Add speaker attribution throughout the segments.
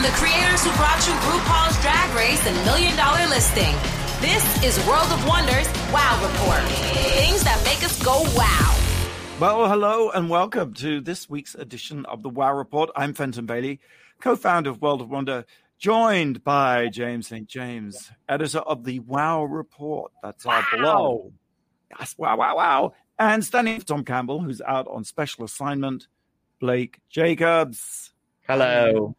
Speaker 1: From the creators who brought you RuPaul's Drag Race and Million Dollar Listing, this is World of Wonders Wow Report. Things that make us go wow.
Speaker 2: Well, hello and welcome to this week's edition of the Wow Report. I'm Fenton Bailey, co founder of World of Wonder, joined by James St. James, editor of the Wow Report. That's our
Speaker 3: Wow.
Speaker 2: blog. Yes, wow, wow, wow. And standing for Tom Campbell, who's out on special assignment, Blake Jacobs.
Speaker 3: Hello.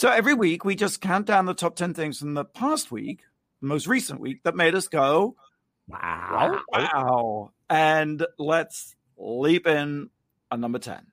Speaker 2: So every week we just count down the top 10 things from the past week, the most recent week, that made us go,
Speaker 3: Wow.
Speaker 2: wow. And let's leap in on number 10.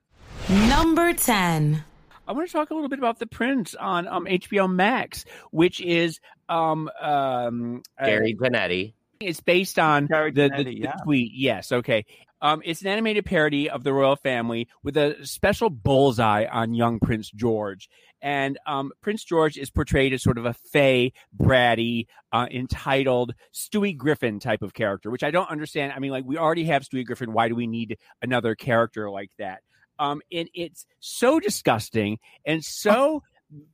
Speaker 1: Number 10.
Speaker 3: I want to talk a little bit about the Prince on um, HBO Max, which is um um uh,
Speaker 4: Gary Janetti.
Speaker 3: It's based on
Speaker 2: Gary
Speaker 3: the, the,
Speaker 2: Janetti,
Speaker 3: the
Speaker 2: yeah.
Speaker 3: tweet. Yes, okay. Um, it's an animated parody of the royal family with a special bullseye on young Prince George. And um, Prince George is portrayed as sort of a fey, bratty, uh, entitled Stewie Griffin type of character, which I don't understand. I mean, like we already have Stewie Griffin. Why do we need another character like that? Um, and it's so disgusting and so.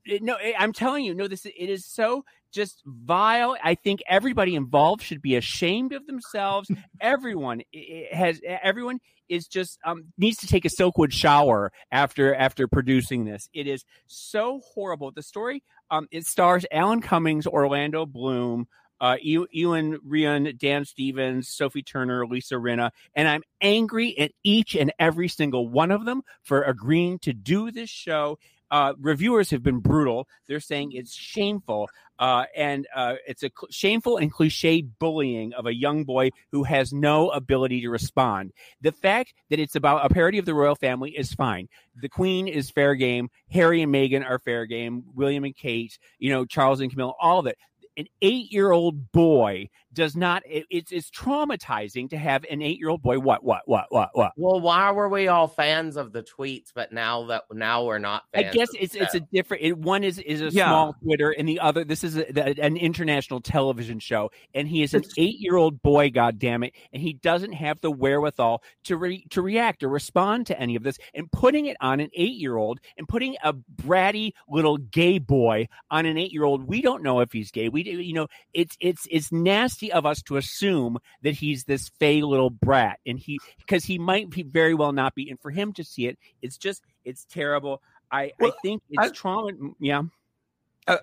Speaker 3: no, I'm telling you, no. This it is so just vile. I think everybody involved should be ashamed of themselves. everyone has everyone is just um, needs to take a Silkwood shower after after producing this. It is so horrible. The story um, it stars Alan Cummings, Orlando Bloom. Uh, Ew- Iwan Rheon, Dan Stevens, Sophie Turner, Lisa Rinna, and I'm angry at each and every single one of them for agreeing to do this show. Uh, reviewers have been brutal. They're saying it's shameful uh, and uh, it's a cl- shameful and cliche bullying of a young boy who has no ability to respond. The fact that it's about a parody of the royal family is fine. The Queen is fair game. Harry and Meghan are fair game. William and Kate, you know, Charles and Camilla, all of it. An eight-year-old boy does not. It, it's it's traumatizing to have an eight-year-old boy. What what what what what?
Speaker 4: Well, why were we all fans of the tweets, but now that now we're not
Speaker 3: I guess
Speaker 4: of
Speaker 3: it's
Speaker 4: the
Speaker 3: it's a different. It, one is is a
Speaker 2: Yeah.
Speaker 3: small Twitter, and the other this is a, the- an international television show, and he is an eight year old boy. God damn it! And he doesn't have the wherewithal to re, to react or respond to any of this. And putting it on an eight year old and putting a bratty little gay boy on an eight year old, we don't know if he's gay. We do- you know it's it's it's nasty of us to assume that he's this fey little brat, and he because he might be very well not be. And for him to see it, it's just it's terrible. I,
Speaker 2: Well,
Speaker 3: I think
Speaker 2: I-
Speaker 3: it's trauma. Yeah.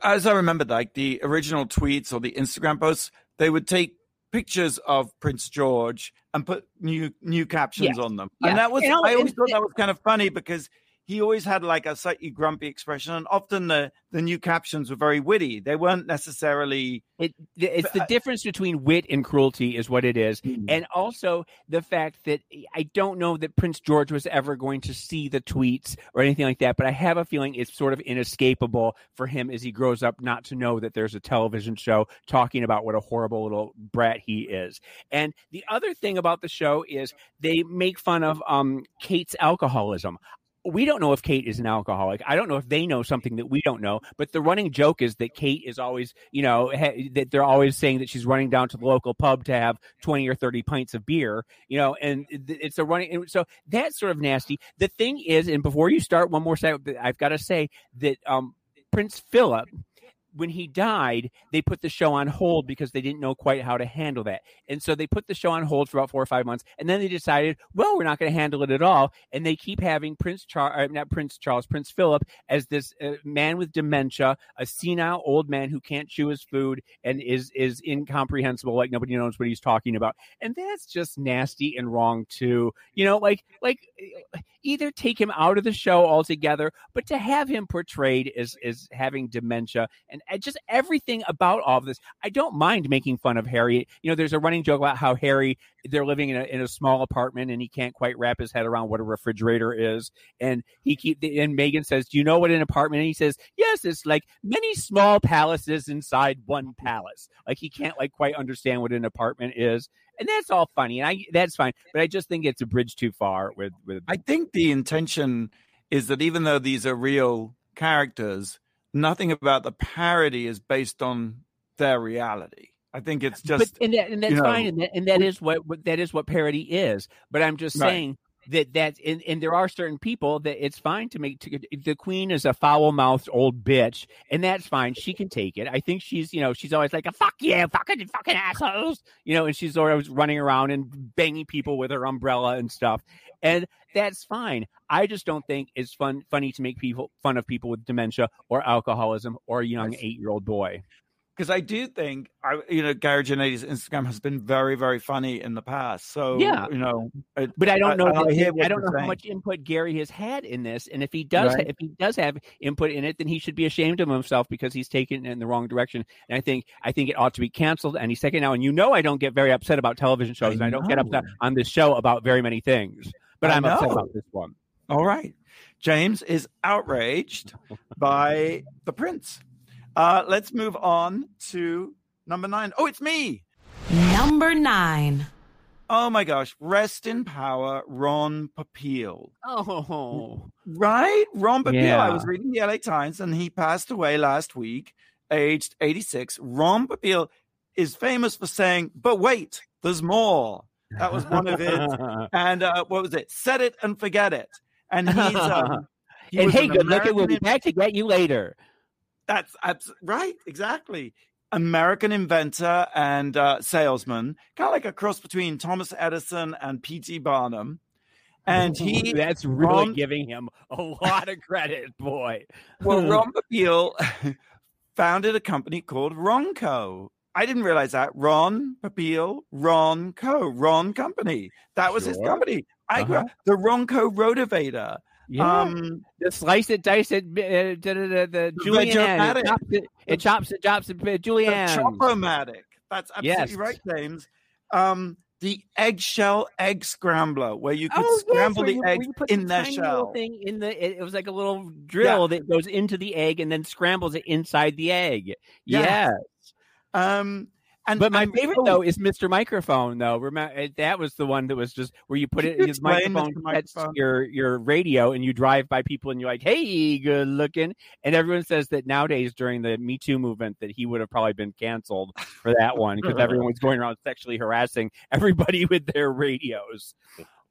Speaker 2: As I remember, like the original tweets or the Instagram posts, they would take pictures of Prince George and put new new captions
Speaker 3: Yes.
Speaker 2: on them.
Speaker 3: Yeah.
Speaker 2: And that was
Speaker 3: And
Speaker 2: I always thought that was kind of funny because he always had like a slightly grumpy expression and often the the new captions were very witty. They weren't necessarily
Speaker 3: It, it's the difference between wit and cruelty is what it is.
Speaker 2: Mm.
Speaker 3: And also the fact that I don't know that Prince George was ever going to see the tweets or anything like that, but I have a feeling it's sort of inescapable for him as he grows up not to know that there's a television show talking about what a horrible little brat he is. And the other thing about the show is they make fun of um, Kate's alcoholism. We don't know if Kate is an alcoholic. I don't know if they know something that we don't know. But the running joke is that Kate is always, you know, ha- that they're always saying that she's running down to the local pub to have twenty or thirty pints of beer, you know, and it- it's a running. and So that's sort of nasty. The thing is, and before you start, one more second, I've got to say that um, Prince Philip. When he died, they put the show on hold because they didn't know quite how to handle that. And so they put the show on hold for about four or five months. And then they decided, well, we're not going to handle it at all. And they keep having Prince Charles, not Prince Charles, Prince Philip as this uh, man with dementia, a senile old man who can't chew his food and is is incomprehensible, like nobody knows what he's talking about. And that's just nasty and wrong too. You know, like like either take him out of the show altogether, but to have him portrayed as as having dementia and uh, just everything about all of this. I don't mind making fun of Harry. You know, there's a running joke about how Harry they're living in a in a small apartment and he can't quite wrap his head around what a refrigerator is, and he keep and Meghan says, "Do you know what an apartment?" And he says, "Yes, it's like many small palaces inside one palace." Like he can't like quite understand what an apartment is, and that's all funny, and I that's fine. But I just think it's a bridge too far with with
Speaker 2: I think the intention is that even though these are real characters, nothing about the parody is based on their reality. I think it's just
Speaker 3: but and, that, and that's
Speaker 2: you know,
Speaker 3: fine, and that, and that is what, what that is what parody is. But I'm just
Speaker 2: Right.
Speaker 3: saying, that that and, and there are certain people that it's fine to make to, the queen is a foul mouthed old bitch and that's fine she can take it. I think she's you know she's always like a fuck yeah fucking fucking assholes you know and she's always running around and banging people with her umbrella and stuff and that's fine. I just don't think it's fun funny to make people fun of people with dementia or alcoholism or a young eight year old boy
Speaker 2: because I do think I, you know, Gary Janetti's Instagram has been very, very funny in the past. So
Speaker 3: Yeah.
Speaker 2: you know, it,
Speaker 3: but I don't know.
Speaker 2: I, hear
Speaker 3: I, don't know how much input Gary has had in this, and if he does,
Speaker 2: Right.
Speaker 3: if he does have input in it, then he should be ashamed of himself because he's taken it in the wrong direction. And I think, I think it ought to be canceled any second now. And you know, I don't get very upset about television shows,
Speaker 2: I
Speaker 3: and I don't get upset on this show about very many things. But
Speaker 2: I
Speaker 3: I'm upset about this one.
Speaker 2: All right. James is outraged by the prince. Uh, let's move on to number nine. Oh, it's me.
Speaker 1: Number nine.
Speaker 2: Oh my gosh. Rest in power, Ron Popeil.
Speaker 3: Oh,
Speaker 2: Right? Ron Popeil. I was reading the LA Times and he passed away last week, aged 86. Ron Popeil is famous for saying, but wait, there's more. That was one of his. and uh, what was it? Set it and forget it. And he's. Um, he
Speaker 3: and hey,
Speaker 2: an
Speaker 3: good looking. We'll be back to get you later.
Speaker 2: That's abs- right, exactly. American inventor and uh, salesman, kind of like a cross between Thomas Edison and P.T. Barnum. And he,
Speaker 3: that's really
Speaker 2: Ron-
Speaker 3: giving him a lot of credit, boy.
Speaker 2: well, Ron Popeil founded a company called Ronco. I didn't realize that. Ron Popeil, Ron Co. Ron Company. That was his company. I grew
Speaker 3: Uh-huh.
Speaker 2: up, the Ronco Rotavator.
Speaker 3: Yeah.
Speaker 2: Um,
Speaker 3: the slice it, dice it, uh, da, da, da, the julienne. It chops it, it chops it, chops it, uh,
Speaker 2: the
Speaker 3: julienne.
Speaker 2: Chopomatic. That's absolutely
Speaker 3: Yes.
Speaker 2: right, James. Um, the eggshell egg scrambler, where you could
Speaker 3: Oh,
Speaker 2: scramble
Speaker 3: where
Speaker 2: the
Speaker 3: you- where
Speaker 2: eggs in
Speaker 3: the
Speaker 2: their shell.
Speaker 3: Thing in the, it, it was like a little drill that goes into the egg and then scrambles it inside the egg.
Speaker 2: Yes.
Speaker 3: Yeah.
Speaker 2: Um, and
Speaker 3: But my
Speaker 2: and-
Speaker 3: favorite though is Mr. Microphone though. Remember eh, that was the one that was just where you put it
Speaker 2: you
Speaker 3: his microphone
Speaker 2: Mr. Microphone?
Speaker 3: your your radio and you drive by people and you're like, "Hey, good looking." And everyone says that nowadays during the Me Too movement that he would have probably been canceled for that one because everyone was going around sexually harassing everybody with their radios.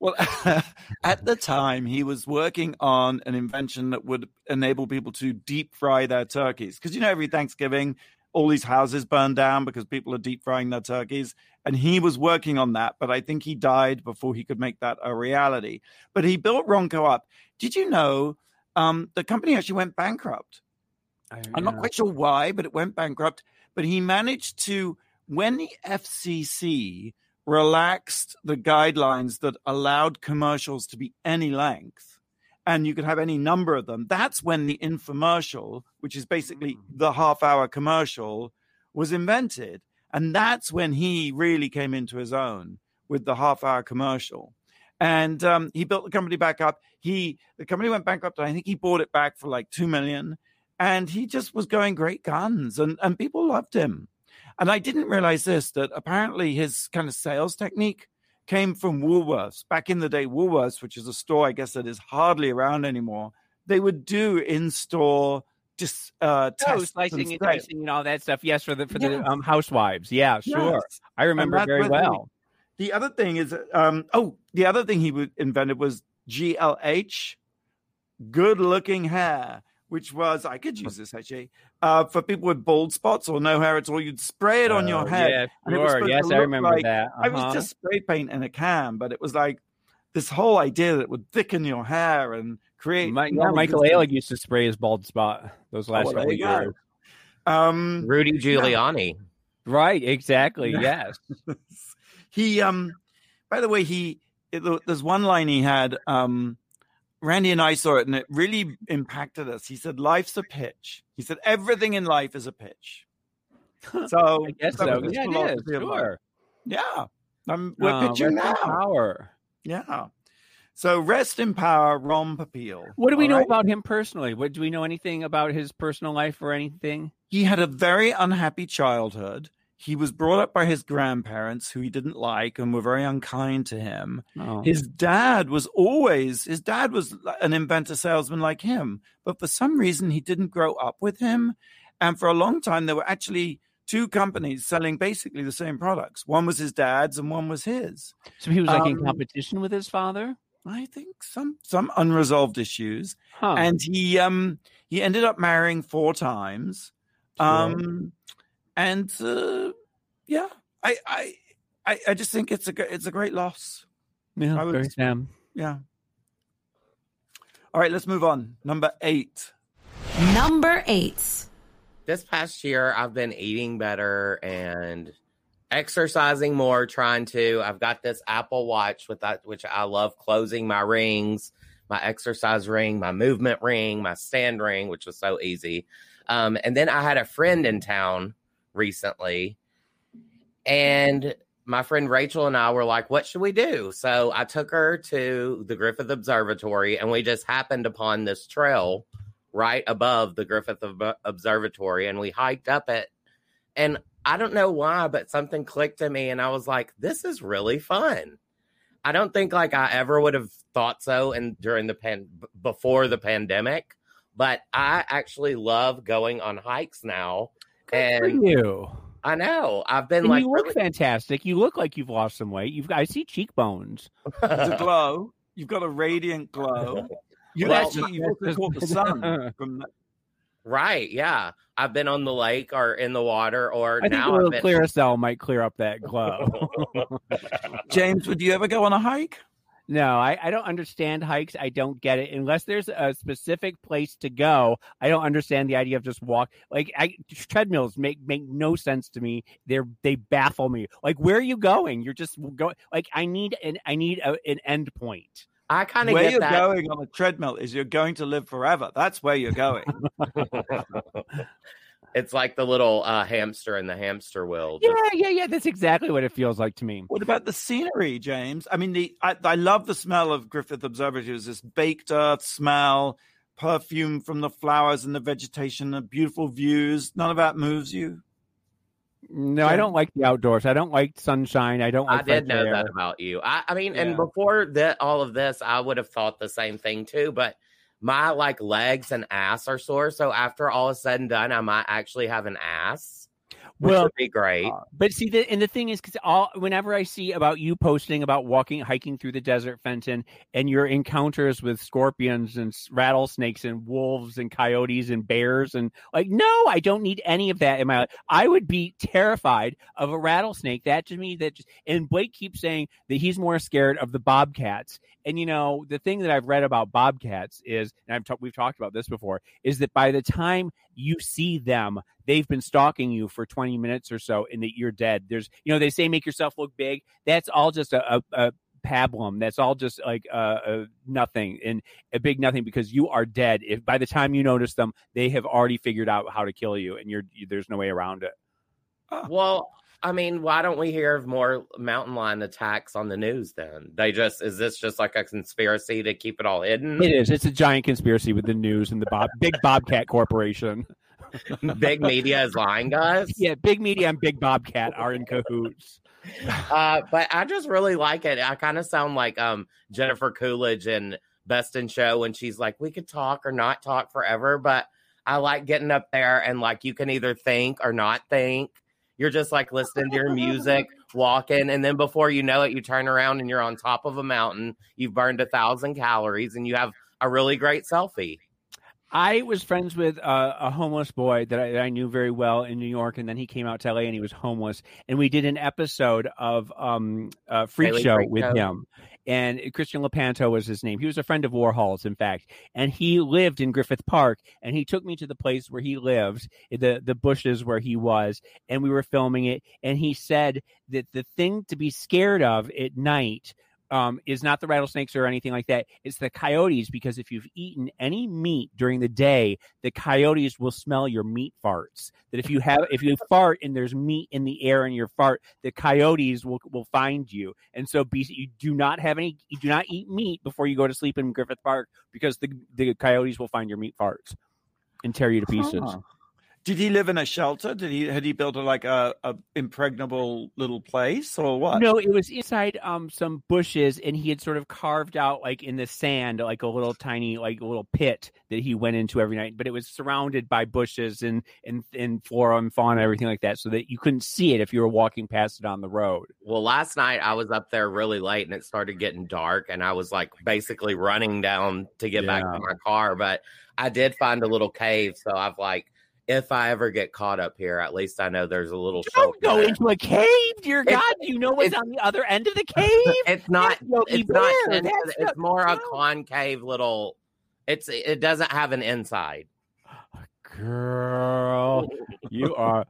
Speaker 2: Well, at the time, he was working on an invention that would enable people to deep fry their turkeys. Because you know, every Thanksgiving, all these houses burn down because people are deep frying their turkeys. And he was working on that, but I think he died before he could make that a reality. But he built Ronco up. Did you know um, the company actually went bankrupt? I'm not quite sure why, but it went bankrupt. But he managed to, when the FCC relaxed the guidelines that allowed commercials to be any length, and you could have any number of them, that's when the infomercial, which is basically the half hour commercial, was invented. And that's when he really came into his own with the half hour commercial. And um, he built the company back up. He the company went bankrupt. I think he bought it back for like two million and he just was going great guns and, and people loved him and i didn't realize this that apparently his kind of sales technique came from woolworths back in the day woolworths which is a store i guess that is hardly around anymore they would do in-store dis, uh,
Speaker 3: Oh, slicing
Speaker 2: and
Speaker 3: and dicing and all that stuff. Yes, for the for
Speaker 2: Yes.
Speaker 3: the um, housewives. Yeah, sure.
Speaker 2: Yes.
Speaker 3: I remember very well.
Speaker 2: the other thing is um oh the other thing he would- invented was glh good looking hair which was i could use this actually uh for people with bald spots or no hair at all you'd spray it on your
Speaker 3: Oh,
Speaker 2: head
Speaker 3: Yeah,
Speaker 2: and it was
Speaker 3: sure. Yes, I remember
Speaker 2: like-
Speaker 3: that.
Speaker 2: i was
Speaker 3: Uh-huh.
Speaker 2: just spray paint in a can but it was like this whole idea that it would thicken your hair and create
Speaker 3: Mi- yeah, Michael
Speaker 2: non-existent-
Speaker 3: used to spray his bald spot those last
Speaker 2: well,
Speaker 3: couple
Speaker 2: you
Speaker 3: years.
Speaker 2: um
Speaker 4: Rudy Giuliani.
Speaker 3: Right, exactly.
Speaker 2: Yeah.
Speaker 3: Yes.
Speaker 2: he um by the way he it, there's one line he had um randy and i saw it and it really impacted us he said life's a pitch he said everything in life is a pitch so
Speaker 3: I guess so. Yeah, it is.
Speaker 2: philosophy of life.
Speaker 3: Sure.
Speaker 2: yeah um, we're
Speaker 3: Uh,
Speaker 2: pitching now
Speaker 3: Power.
Speaker 2: yeah so rest in power Ron Popeil
Speaker 3: What do we know
Speaker 2: right?
Speaker 3: about him personally? What do we know anything about his personal life or anything?
Speaker 2: he had a very unhappy childhood he was brought up by his grandparents who he didn't like and were very unkind to him
Speaker 3: Oh.
Speaker 2: His dad was always his dad was an inventor salesman like him, but for some reason he didn't grow up with him. And for a long time there were actually two companies selling basically the same products. One was his dad's and one was his.
Speaker 3: So he was like in
Speaker 2: Um,
Speaker 3: competition with his father.
Speaker 2: I think some some unresolved issues,
Speaker 3: Huh.
Speaker 2: and he um he ended up marrying four times, um, and uh, yeah, I I I, I just think it's a it's a great loss.
Speaker 3: yeah,
Speaker 2: I would-
Speaker 3: very sad.
Speaker 2: Yeah. All right, let's move on. Number eight.
Speaker 1: Number eight.
Speaker 4: this past year I've been eating better and exercising more trying to I've got this Apple Watch with that which I love closing my rings, my exercise ring, my movement ring, my stand ring, which was so easy. Um, and then I had a friend in town recently and my friend Rachel and I were like, what should we do? So I took her to the Griffith Observatory and we just happened upon this trail right above the Griffith Ob- Observatory and we hiked up it. And I don't know why, but something clicked to me and I was like, this is really fun. I don't think like I ever would have thought so and during the pan before the pandemic, but I actually love going on hikes now.
Speaker 3: Good for you.
Speaker 4: I know I've been
Speaker 3: And
Speaker 4: like
Speaker 3: you look
Speaker 4: really-
Speaker 3: fantastic. You look like you've lost some weight. You've got I see cheekbones.
Speaker 2: It's a glow. You've got a radiant glow. You
Speaker 4: Well,
Speaker 2: actually you also caught the sun from that.
Speaker 4: right. Yeah. I've been on the lake or in the water or
Speaker 3: I think a
Speaker 4: now
Speaker 3: little
Speaker 4: I've been
Speaker 3: Clearasil might clear up that glow.
Speaker 2: James, would you ever go on a hike?
Speaker 3: No, I, I don't understand hikes. I don't get it unless there's a specific place to go. I don't understand the idea of just walk. Like I, treadmills make make no sense to me. They're they baffle me. Like where are you going? You're just going. Like I need an I need a, an end point.
Speaker 4: I kind of
Speaker 2: Where
Speaker 4: get
Speaker 2: you're
Speaker 4: that.
Speaker 2: going on a treadmill is you're going to live forever. That's where you're going.
Speaker 4: it's like the little uh, hamster in the hamster wheel.
Speaker 3: Yeah,
Speaker 4: Just-
Speaker 3: yeah, yeah. That's exactly what it feels like to me.
Speaker 2: What about the scenery, James? I mean, the I, I love the smell of Griffith Observatory. There's this baked earth smell, perfume from the flowers and the vegetation, the beautiful views. None of that moves you.
Speaker 3: No, I don't like the outdoors. I don't like sunshine. I don't
Speaker 4: I did
Speaker 3: fresh
Speaker 4: know
Speaker 3: air.
Speaker 4: that about you. I, I mean, and before that, all of this, I would have thought the same thing too. But my like legs and ass are sore, so after all is said and done, I might actually have an ass, which
Speaker 3: Well,
Speaker 4: would be great.
Speaker 3: Uh, but see, the, and the thing is, because all whenever I see about you posting about walking, hiking through the desert, Fenton, and your encounters with scorpions and rattlesnakes and wolves and coyotes and bears, and like, no, I don't need any of that in my life. I would be terrified of a rattlesnake. That to me, that just and Blake keeps saying that he's more scared of the bobcats. And you know, the thing that I've read about bobcats is, and I've ta- we've talked about this before, is that by the time you see them, they've been stalking you for 20 minutes or so and that you're dead. There's, you know, they say make yourself look big. That's all just a, a, a pablum. That's all just like uh, uh, nothing and a big nothing because you are dead. If by the time you notice them, they have already figured out how to kill you and you're, you, there's no way around it.
Speaker 4: Well, I mean, why don't we hear of more mountain lion attacks on the news then? They just is this just like a conspiracy to keep it all hidden?
Speaker 3: It is. It's a giant conspiracy with the news and the Bob, big Bobcat Corporation.
Speaker 4: Big media is lying, guys.
Speaker 3: Yeah, big media and big Bobcat are in cahoots.
Speaker 4: Uh, but I just really like it. I kind of sound like um Jennifer Coolidge in Best in Show when she's like, we could talk or not talk forever, but I like getting up there and like you can either think or not think. You're just like listening to your music, walking, and then before you know it, you turn around and you're on top of a mountain. You've burned a thousand calories and you have a really great selfie.
Speaker 3: I was friends with uh, a homeless boy that I, that I knew very well in New York, and then he came out to LA and he was homeless. And we did an episode of um, uh, Freak
Speaker 4: Daily
Speaker 3: Show
Speaker 4: Freak
Speaker 3: with
Speaker 4: Show.
Speaker 3: him. And Christian Lepanto was his name. He was a friend of Warhol's, in fact. And he lived in Griffith Park. And he took me to the place where he lived, the, the bushes where he was. And we were filming it. And he said that the thing to be scared of at night um, is not the rattlesnakes or anything like that. It's the coyotes because if you've eaten any meat during the day, the coyotes will smell your meat farts. That if you have if you fart and there's meat in the air in your fart, the coyotes will will find you. And so be, you do not have any you do not eat meat before you go to sleep in Griffith Park because the the coyotes will find your meat farts and tear you to pieces.
Speaker 2: Huh. Did he live in a shelter? Did he had he built a, like a, a impregnable little place or what?
Speaker 3: No, it was inside um some bushes, and he had sort of carved out like in the sand, like a little tiny like a little pit that he went into every night. But it was surrounded by bushes and and and flora and fauna, and everything like that, so that you couldn't see it if you were walking past it on the road.
Speaker 4: Well, last night I was up there really late, and it started getting dark, and I was like basically running down to get back to my car. But I did find a little cave, so I've like. If I ever get caught up here, at least I know there's a little
Speaker 3: Don't go
Speaker 4: there.
Speaker 3: into a cave, dear
Speaker 4: It's-
Speaker 3: God. Do you know what's on the other end of the cave?
Speaker 4: It's not. It's not.
Speaker 3: Bear,
Speaker 4: into-
Speaker 3: that's
Speaker 4: it's
Speaker 3: not-
Speaker 4: more a concave little. It's. It doesn't have an inside.
Speaker 3: Girl, you are.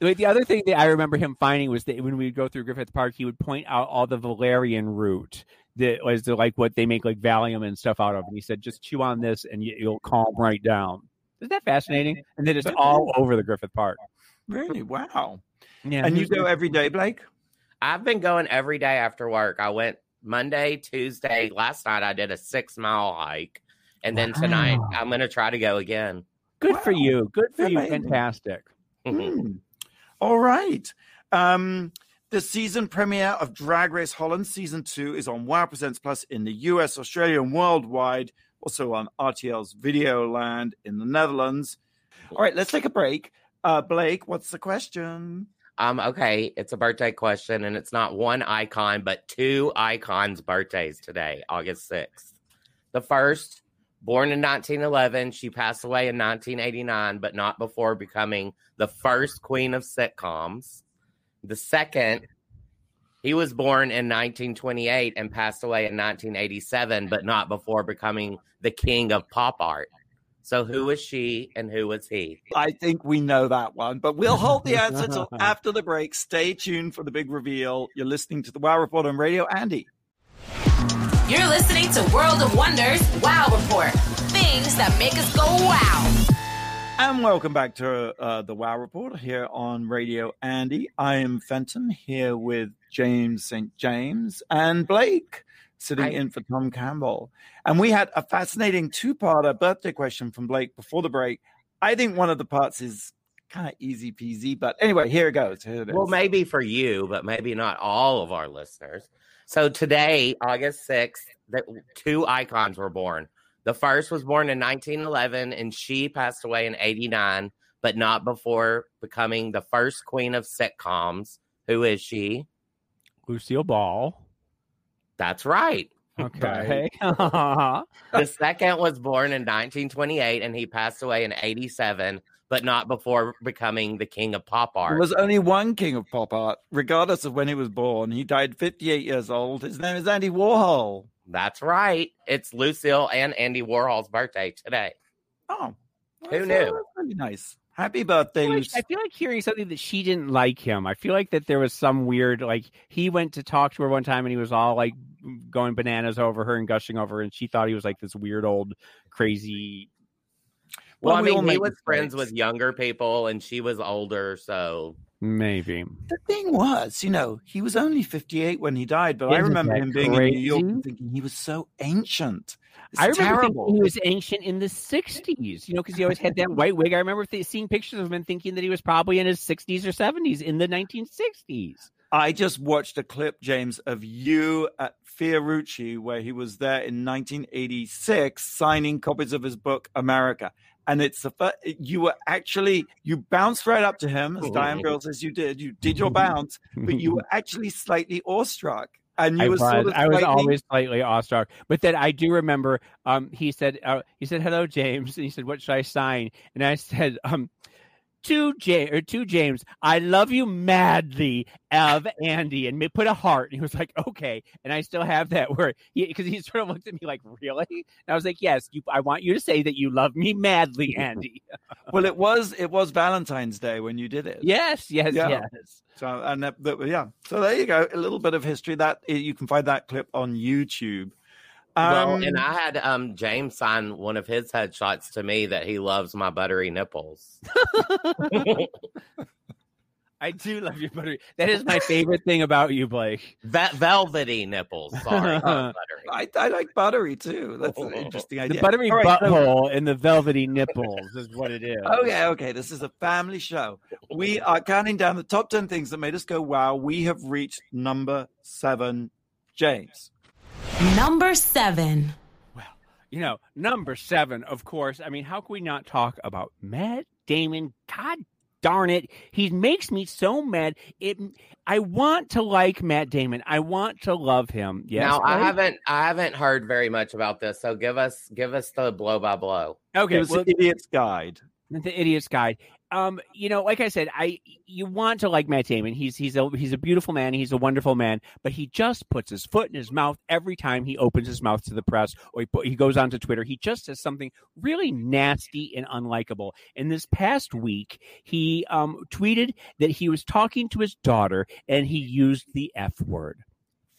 Speaker 3: Wait, the other thing that I remember him finding was that when we would go through Griffith Park, he would point out all the valerian root that was the, like what they make like Valium and stuff out of. And he said, just chew on this and you, you'll calm right down. Isn't that fascinating? And then it's all over the Griffith Park.
Speaker 2: Really? Wow.
Speaker 3: Yeah.
Speaker 2: And you
Speaker 3: he's-
Speaker 2: go every day, Blake?
Speaker 4: I've been going every day after work. I went Monday, Tuesday. Last night I did a six mile hike, and then tonight I'm going to try to go again.
Speaker 3: Good for you. Good for you.
Speaker 2: Amazing.
Speaker 3: Fantastic.
Speaker 2: Hmm. All right. Um, the season premiere of Drag Race Holland season two is on Wow Presents Plus in the US, Australia, and worldwide. Also on RTL's Videoland in the Netherlands. All right, let's take a break. Uh, Blake, what's the question?
Speaker 4: Um, okay, it's a birthday question, and it's not one icon, but two icons' birthdays today, August 6th. The first, born in 1911, she passed away in 1989, but not before becoming the first queen of sitcoms. The second, he was born in 1928 and passed away in 1987, but not before becoming the king of pop art. So, who was she and who was he?
Speaker 2: I think we know that one, but we'll hold the answer till after the break. Stay tuned for the big reveal. You're listening to the Wow Report on Radio Andy.
Speaker 1: You're listening to World of Wonders Wow Report. Things that make us go wow.
Speaker 2: And welcome back to uh, the Wow Report here on Radio Andy. I am Fenton here with James St. James and Blake sitting
Speaker 4: Hi.
Speaker 2: in for Tom Campbell. And we had a fascinating two parter birthday question from Blake before the break. I think one of the parts is kind of easy peasy, but anyway, here it goes. Here it is.
Speaker 4: Well, maybe for you, but maybe not all of our listeners. So today, August 6th, that two icons were born. The first was born in 1911 and she passed away in 89, but not before becoming the first queen of sitcoms. Who is she?
Speaker 3: Lucille Ball.
Speaker 4: That's right.
Speaker 3: Okay. Uh-huh.
Speaker 4: The second was born in 1928 and he passed away in 87, but not before becoming the king of pop art.
Speaker 2: There was only one king of pop art, regardless of when he was born. He died 58 years old. His name is Andy Warhol.
Speaker 4: That's right. It's Lucille and Andy Warhol's birthday today.
Speaker 2: Oh,
Speaker 4: Who
Speaker 2: that's,
Speaker 4: knew?
Speaker 2: uh, that's really nice. Happy birthday,
Speaker 3: I feel, like, I feel like hearing something that she didn't like him. I feel like that there was some weird, like he went to talk to her one time and he was all like going bananas over her and gushing over her, and she thought he was like this weird old crazy.
Speaker 4: Well,
Speaker 2: Well,
Speaker 4: I
Speaker 2: we
Speaker 4: mean, he
Speaker 2: make
Speaker 4: was friends with younger people and she was older, so
Speaker 3: Maybe.
Speaker 2: The thing was, you know, he was only 58 when he died, but I
Speaker 3: Isn't
Speaker 2: remember him being in New York and thinking he was so ancient. It's
Speaker 3: I remember
Speaker 2: terrible.
Speaker 3: thinking he was ancient in the '60s, you know, because he always had that white wig. I remember th- seeing pictures of him and thinking that he was probably in his 60s or 70s in the 1960s.
Speaker 2: I just watched a clip, James, of you at Fiorucci, where he was there in 1986 signing copies of his book, America. And it's the first, you were actually, you bounced right up to him, as Dianne Brill says you did. You did your bounce, but you were actually slightly awestruck. And you
Speaker 3: I
Speaker 2: were
Speaker 3: was,
Speaker 2: sort of
Speaker 3: I was always slightly awestruck. But then I do remember um, he said uh, he said hello James and he said what should I sign and I said um to James or to James I love you madly of Andy and put a heart and he was like okay and I still have that word because he, sort of looked at me like really and I was like yes you I want you to say that you love me madly Andy
Speaker 2: Well, it was it was Valentine's Day when you did it.
Speaker 3: yes yes
Speaker 2: Yeah.
Speaker 3: yes
Speaker 2: So and that, that- yeah. So there you go. A little bit of history that eh, you can find that clip on YouTube.
Speaker 4: Well,
Speaker 2: Um,
Speaker 4: and I had um James sign one of his headshots to me that he loves my buttery nipples.
Speaker 3: I do love your buttery. That is my favorite thing about you, Blake.
Speaker 4: That velvety nipples. Sorry, buttery.
Speaker 2: I, I like buttery too. That's an interesting idea.
Speaker 3: The
Speaker 2: idea.
Speaker 3: buttery
Speaker 2: All right, so-
Speaker 3: and the velvety nipples is what it is.
Speaker 2: Okay, okay. This is a family show. We are counting down the top 10 things that made us go wow. We have reached number seven. James.
Speaker 1: Number seven.
Speaker 3: Well, You know, number seven, of course. I mean, how can we not talk about Matt Damon? God darn it. He makes me so mad. It I want to like Matt Damon. I want to love him. Yes.
Speaker 4: now I haven't I haven't heard very much about this, so give us give us the blow by blow.
Speaker 3: Okay,
Speaker 2: it was
Speaker 3: well,
Speaker 2: the Idiot's Guide.
Speaker 3: the idiot's guide um you know like i said i you want to like matt damon. He's he's a he's a beautiful man. He's a wonderful man. But he just puts his foot in his mouth every time he opens his mouth to the press or he, put, he goes onto twitter. He just says something really nasty and unlikable. And this past week he um tweeted that he was talking to his daughter and he used the f word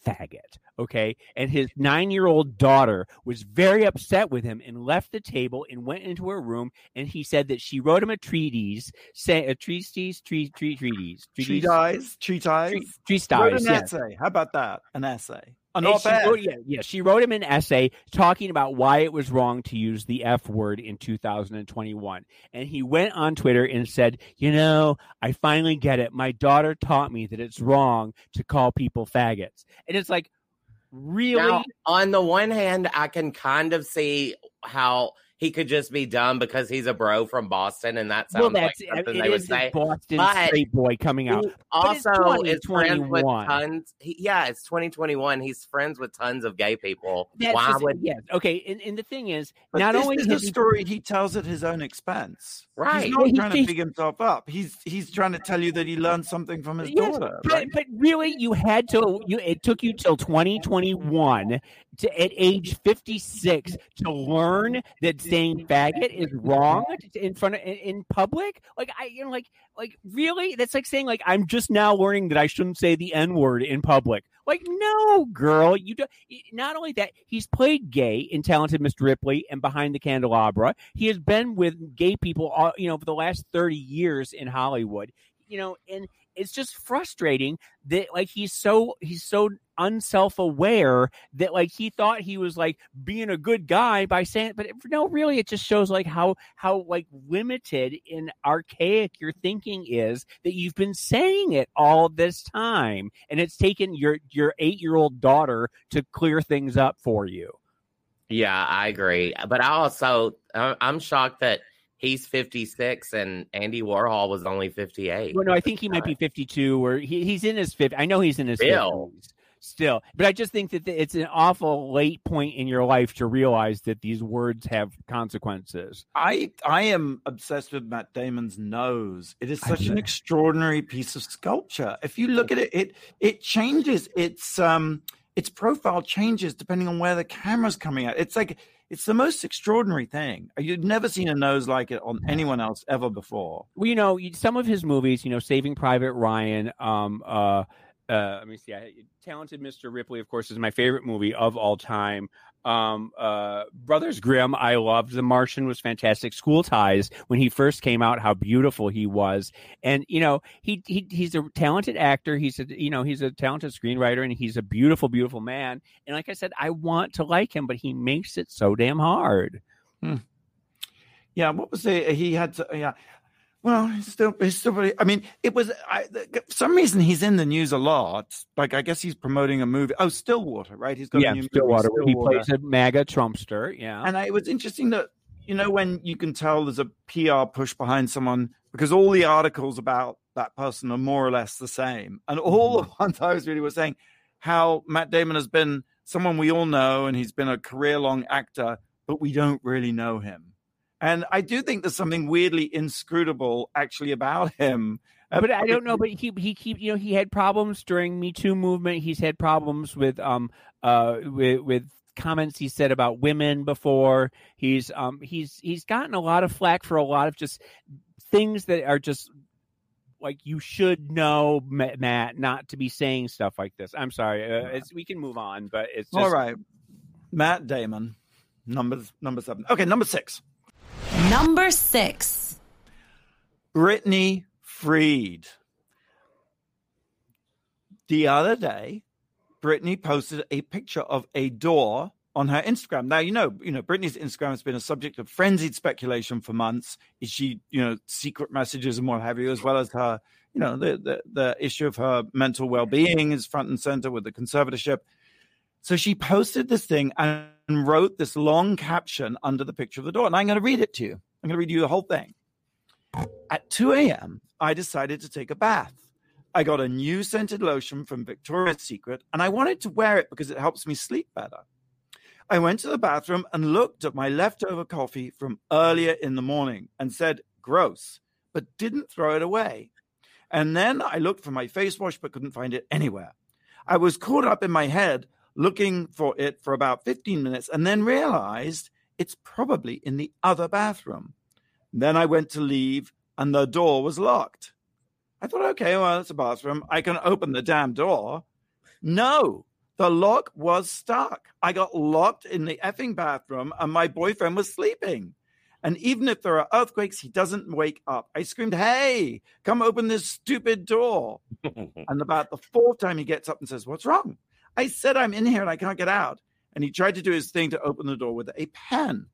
Speaker 3: faggot. Okay. And his nine year old daughter was very upset with him and left the table and went into her room. And he said that she wrote him a treatise, say a treatise, tree, tree, treatise,
Speaker 2: tree ties.
Speaker 3: tree, tree
Speaker 2: Wrote an
Speaker 3: yeah.
Speaker 2: essay. How about that? An essay. An
Speaker 3: And
Speaker 2: op
Speaker 3: she wrote, yeah, yeah, she wrote him an essay talking about why it was wrong to use the F word in 2021. And he went on Twitter and said, You know, I finally get it. My daughter taught me that it's wrong to call people faggots. And it's like, really?
Speaker 4: Now, on the one hand, I can kind of see how he could just be dumb because he's a bro from Boston, and that sounds
Speaker 3: well,
Speaker 4: like
Speaker 3: that's
Speaker 4: something
Speaker 3: it
Speaker 4: they would
Speaker 3: is
Speaker 4: say.
Speaker 3: Boston
Speaker 4: But
Speaker 3: straight boy coming out.
Speaker 4: He
Speaker 3: But it's
Speaker 4: also is friends with tons. He, yeah, it's 2021. He's friends with tons of gay people.
Speaker 3: That's
Speaker 4: Why
Speaker 3: just-
Speaker 4: would
Speaker 3: yes, okay. And, and the thing is,
Speaker 2: But
Speaker 3: not
Speaker 2: this
Speaker 3: only
Speaker 2: is
Speaker 3: the
Speaker 2: story he tells at his own expense.
Speaker 4: Right.
Speaker 2: He's not
Speaker 3: he-
Speaker 2: trying to
Speaker 3: he-
Speaker 2: big himself up. He's he's trying to tell you that he learned something from his
Speaker 3: Yes,
Speaker 2: daughter.
Speaker 3: but,
Speaker 2: right?
Speaker 3: but really, you had to. You it took you till 2021 to at age 56 to learn that saying faggot is wrong in front of in, public. Like I, you know, like like really, that's like saying like I'm just now learning that I shouldn't say the n word in public. Like no, girl, you do. Not only that, he's played gay in Talented Mr. Ripley and Behind the Candelabra. He has been with gay people, all, you know, for the last 30 years in Hollywood. You know, and it's just frustrating that like he's so he's so unself-aware that like he thought he was like being a good guy by saying but no really it just shows like how how like limited and archaic your thinking is that you've been saying it all this time and it's taken your your 8-year-old daughter to clear things up for you
Speaker 4: Yeah, I agree. But I also, I'm shocked that he's 56 and Andy Warhol was only 58.
Speaker 3: well no i think he might be 52 or he, he's in his 50 i know he's in his
Speaker 4: Still.
Speaker 3: 50s still but i just think that it's an awful late point in your life to realize that these words have consequences
Speaker 2: I I am obsessed with Matt Damon's nose. It is such an extraordinary piece of sculpture. If you look at it, it it changes its um its profile changes depending on where the camera's coming at. It's like it's the most extraordinary thing. You've never seen a nose like it on anyone else ever before.
Speaker 3: well, you know, some of his movies, you know, Saving Private Ryan, um, uh, uh, let me see, I, Talented Mr. Ripley, of course, is my favorite movie of all time. Um, uh, Brothers Grimm, I loved. The Martian was fantastic. School Ties, when he first came out, how beautiful he was, and you know, he, he he's a talented actor. He's a you know he's a talented screenwriter, and he's a beautiful, beautiful man. And like I said, I want to like him, but he makes it so damn hard.
Speaker 2: Yeah, what was it? He had to, yeah. Well, he's still, he's still. pretty- I mean, it was. I, for some reason, he's in the news a lot. Like, I guess he's promoting a movie. Oh, Stillwater, right? He's got a
Speaker 3: yeah,
Speaker 2: new movie,
Speaker 3: Stillwater. He
Speaker 2: Stillwater.
Speaker 3: plays a MAGA Trumpster. Yeah.
Speaker 2: And I, it was interesting that you know when you can tell there's a PR push behind someone because all the articles about that person are more or less the same, and all mm-hmm. the ones I was reading were saying how Matt Damon has been someone we all know, and he's been a career-long actor, but we don't really know him. And I do think there's something weirdly inscrutable actually about him. Uh,
Speaker 3: but I don't know. But he he keep you know he had problems during Me Too movement. He's had problems with um uh with with comments he said about women before. He's um he's he's gotten a lot of flack for a lot of just things that are just like you should know, Matt, not to be saying stuff like this. I'm sorry. Uh, it's we can move on, but it's just,
Speaker 2: All right, Matt Damon, number number seven. Okay, number six.
Speaker 1: Number six.
Speaker 2: Britney Freed. The other day, Britney posted a picture of a door on her Instagram. Now, you know, you know, Britney's Instagram has been a subject of frenzied speculation for months. Is she, you know, secret messages and what have you, as well as her, you know, the the, the issue of her mental well being is front and center with the conservatorship. So she posted this thing and wrote this long caption under the picture of the door. And I'm going to read it to you. I'm going to read you the whole thing. At 2 a.m., I decided to take a bath. I got a new scented lotion from Victoria's Secret and I wanted to wear it because it helps me sleep better. I went to the bathroom and looked at my leftover coffee from earlier in the morning and said, gross, but didn't throw it away. And then I looked for my face wash but couldn't find it anywhere. I was caught up in my head looking for it for about 15 minutes and then realized it's probably in the other bathroom. Then I went to leave and the door was locked. I thought, okay, well, it's a bathroom. I can open the damn door. No, the lock was stuck. I got locked in the effing bathroom and my boyfriend was sleeping. And even if there are earthquakes, he doesn't wake up. I screamed, Hey, come open this stupid door. and about the fourth time he gets up and says, What's wrong? I said, I'm in here and I can't get out. And he tried to do his thing to open the door with a pen.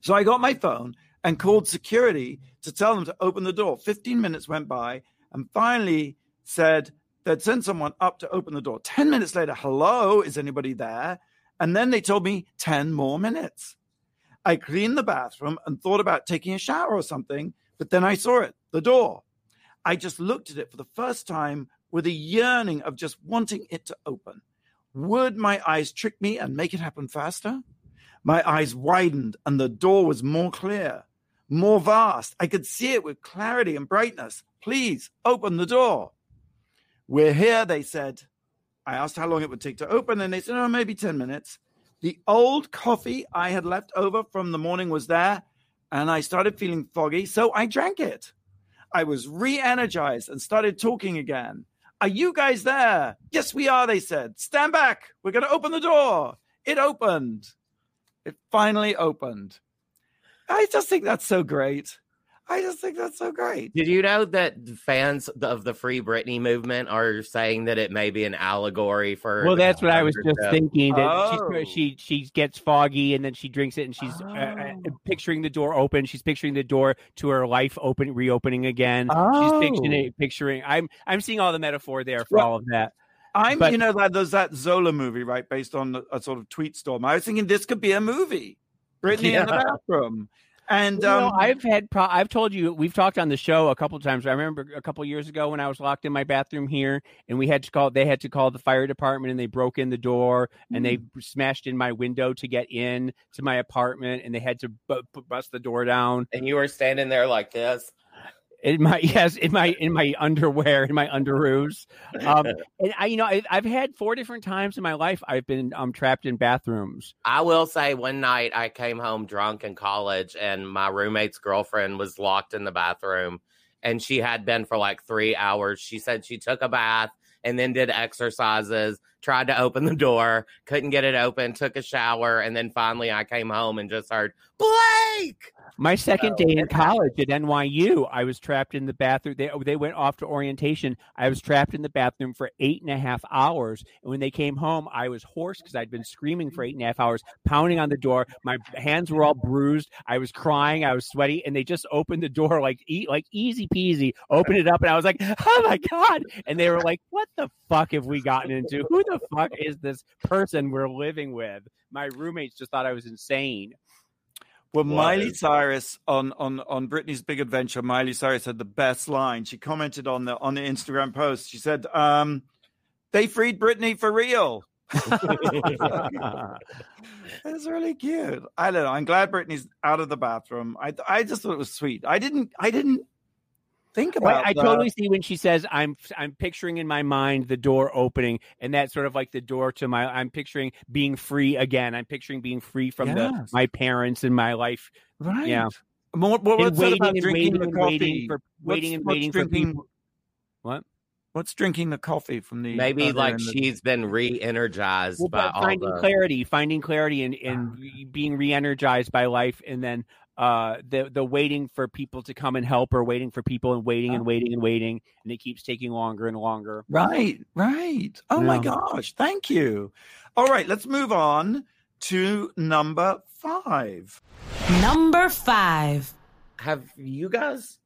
Speaker 2: So I got my phone and called security to tell them to open the door. 15 minutes went by and finally said they'd send someone up to open the door. 10 minutes later, hello, is anybody there? And then they told me 10 more minutes. I cleaned the bathroom and thought about taking a shower or something, but then I saw it, the door. I just looked at it for the first time with a yearning of just wanting it to open. Would my eyes trick me and make it happen faster? My eyes widened and the door was more clear, more vast. I could see it with clarity and brightness. Please open the door. We're here, they said. I asked how long it would take to open, and they said, oh, maybe 10 minutes. The old coffee I had left over from the morning was there, and I started feeling foggy, so I drank it. I was re energized and started talking again. Are you guys there? Yes, we are, they said. Stand back. We're going to open the door. It opened. It finally opened. I just think that's so great. I just think that's so great.
Speaker 4: Did you know that fans of the Free Britney movement are saying that it may be an allegory for?
Speaker 3: Well, that's what I was just thinking. That oh. she she gets foggy and then she drinks it and she's oh. uh, picturing the door open. She's picturing the door to her life open, reopening again. Oh. She's picturing, picturing. I'm I'm seeing all the metaphor there for well, all of that.
Speaker 2: I'm, but, you know, that there's that Zola movie, right, based on a sort of tweet storm. I was thinking this could be a movie, Britney yeah. in the bathroom. And
Speaker 3: um, know, I've had, pro- I've told you, we've talked on the show a couple times. I remember a couple years ago when I was locked in my bathroom here, and we had to call. They had to call the fire department, and they broke in the door, and they mm. smashed in my window to get in to my apartment, and they had to bu- bust the door down.
Speaker 4: And you were standing there like this
Speaker 3: in my yes in my in my underwear in my underoos. Um and i you know I, have had four different times in my life i've been um trapped in bathrooms.
Speaker 4: I will say one night i came home drunk in college and my roommate's girlfriend was locked in the bathroom and she had been for like three hours. She said she took a bath and then did exercises, tried to open the door, couldn't get it open, took a shower, and then finally I came home and just heard Blake.
Speaker 3: My second day in college at NYU, I was trapped in the bathroom. They they went off to orientation. I was trapped in the bathroom for eight and a half hours. And when they came home, I was hoarse because I'd been screaming for eight and a half hours, pounding on the door. My hands were all bruised. I was crying. I was sweaty, and they just opened the door like like easy peasy. Opened it up, and I was like, "Oh my god!" And they were like, "What the fuck have we gotten into? Who the fuck is this person we're living with?" My roommates just thought I was insane.
Speaker 2: Well, Miley Cyrus on on on Britney's Big Adventure, Miley Cyrus had the best line. She commented on the on the Instagram post. She said, um, "They freed Britney for real." It's really cute. I don't know. I'm glad Britney's out of the bathroom. I I just thought it was sweet. I didn't I didn't think about.
Speaker 3: I, I totally see when she says, "I'm I'm picturing in my mind the door opening, and that's sort of like the door to my. I'm picturing being free again. I'm picturing being free from yes. the my parents and my life.
Speaker 2: Right.
Speaker 3: Yeah.
Speaker 2: More, what, what's
Speaker 3: waiting
Speaker 2: about
Speaker 3: and
Speaker 2: drinking
Speaker 3: waiting
Speaker 2: the coffee?
Speaker 3: waiting for waiting
Speaker 2: what's,
Speaker 3: and waiting for
Speaker 2: drinking,
Speaker 3: people. What?
Speaker 2: What's drinking the coffee from the
Speaker 4: maybe like the... she's been re-energized well, by
Speaker 3: finding
Speaker 4: the...
Speaker 3: clarity, finding clarity, and and ah. being re-energized by life, and then uh the the waiting for people to come and help or waiting for people and waiting and waiting and waiting and it keeps taking longer and longer
Speaker 2: Right, right. Oh my gosh, thank you. All right, let's move on to number five.
Speaker 1: Number five.
Speaker 4: Have you guys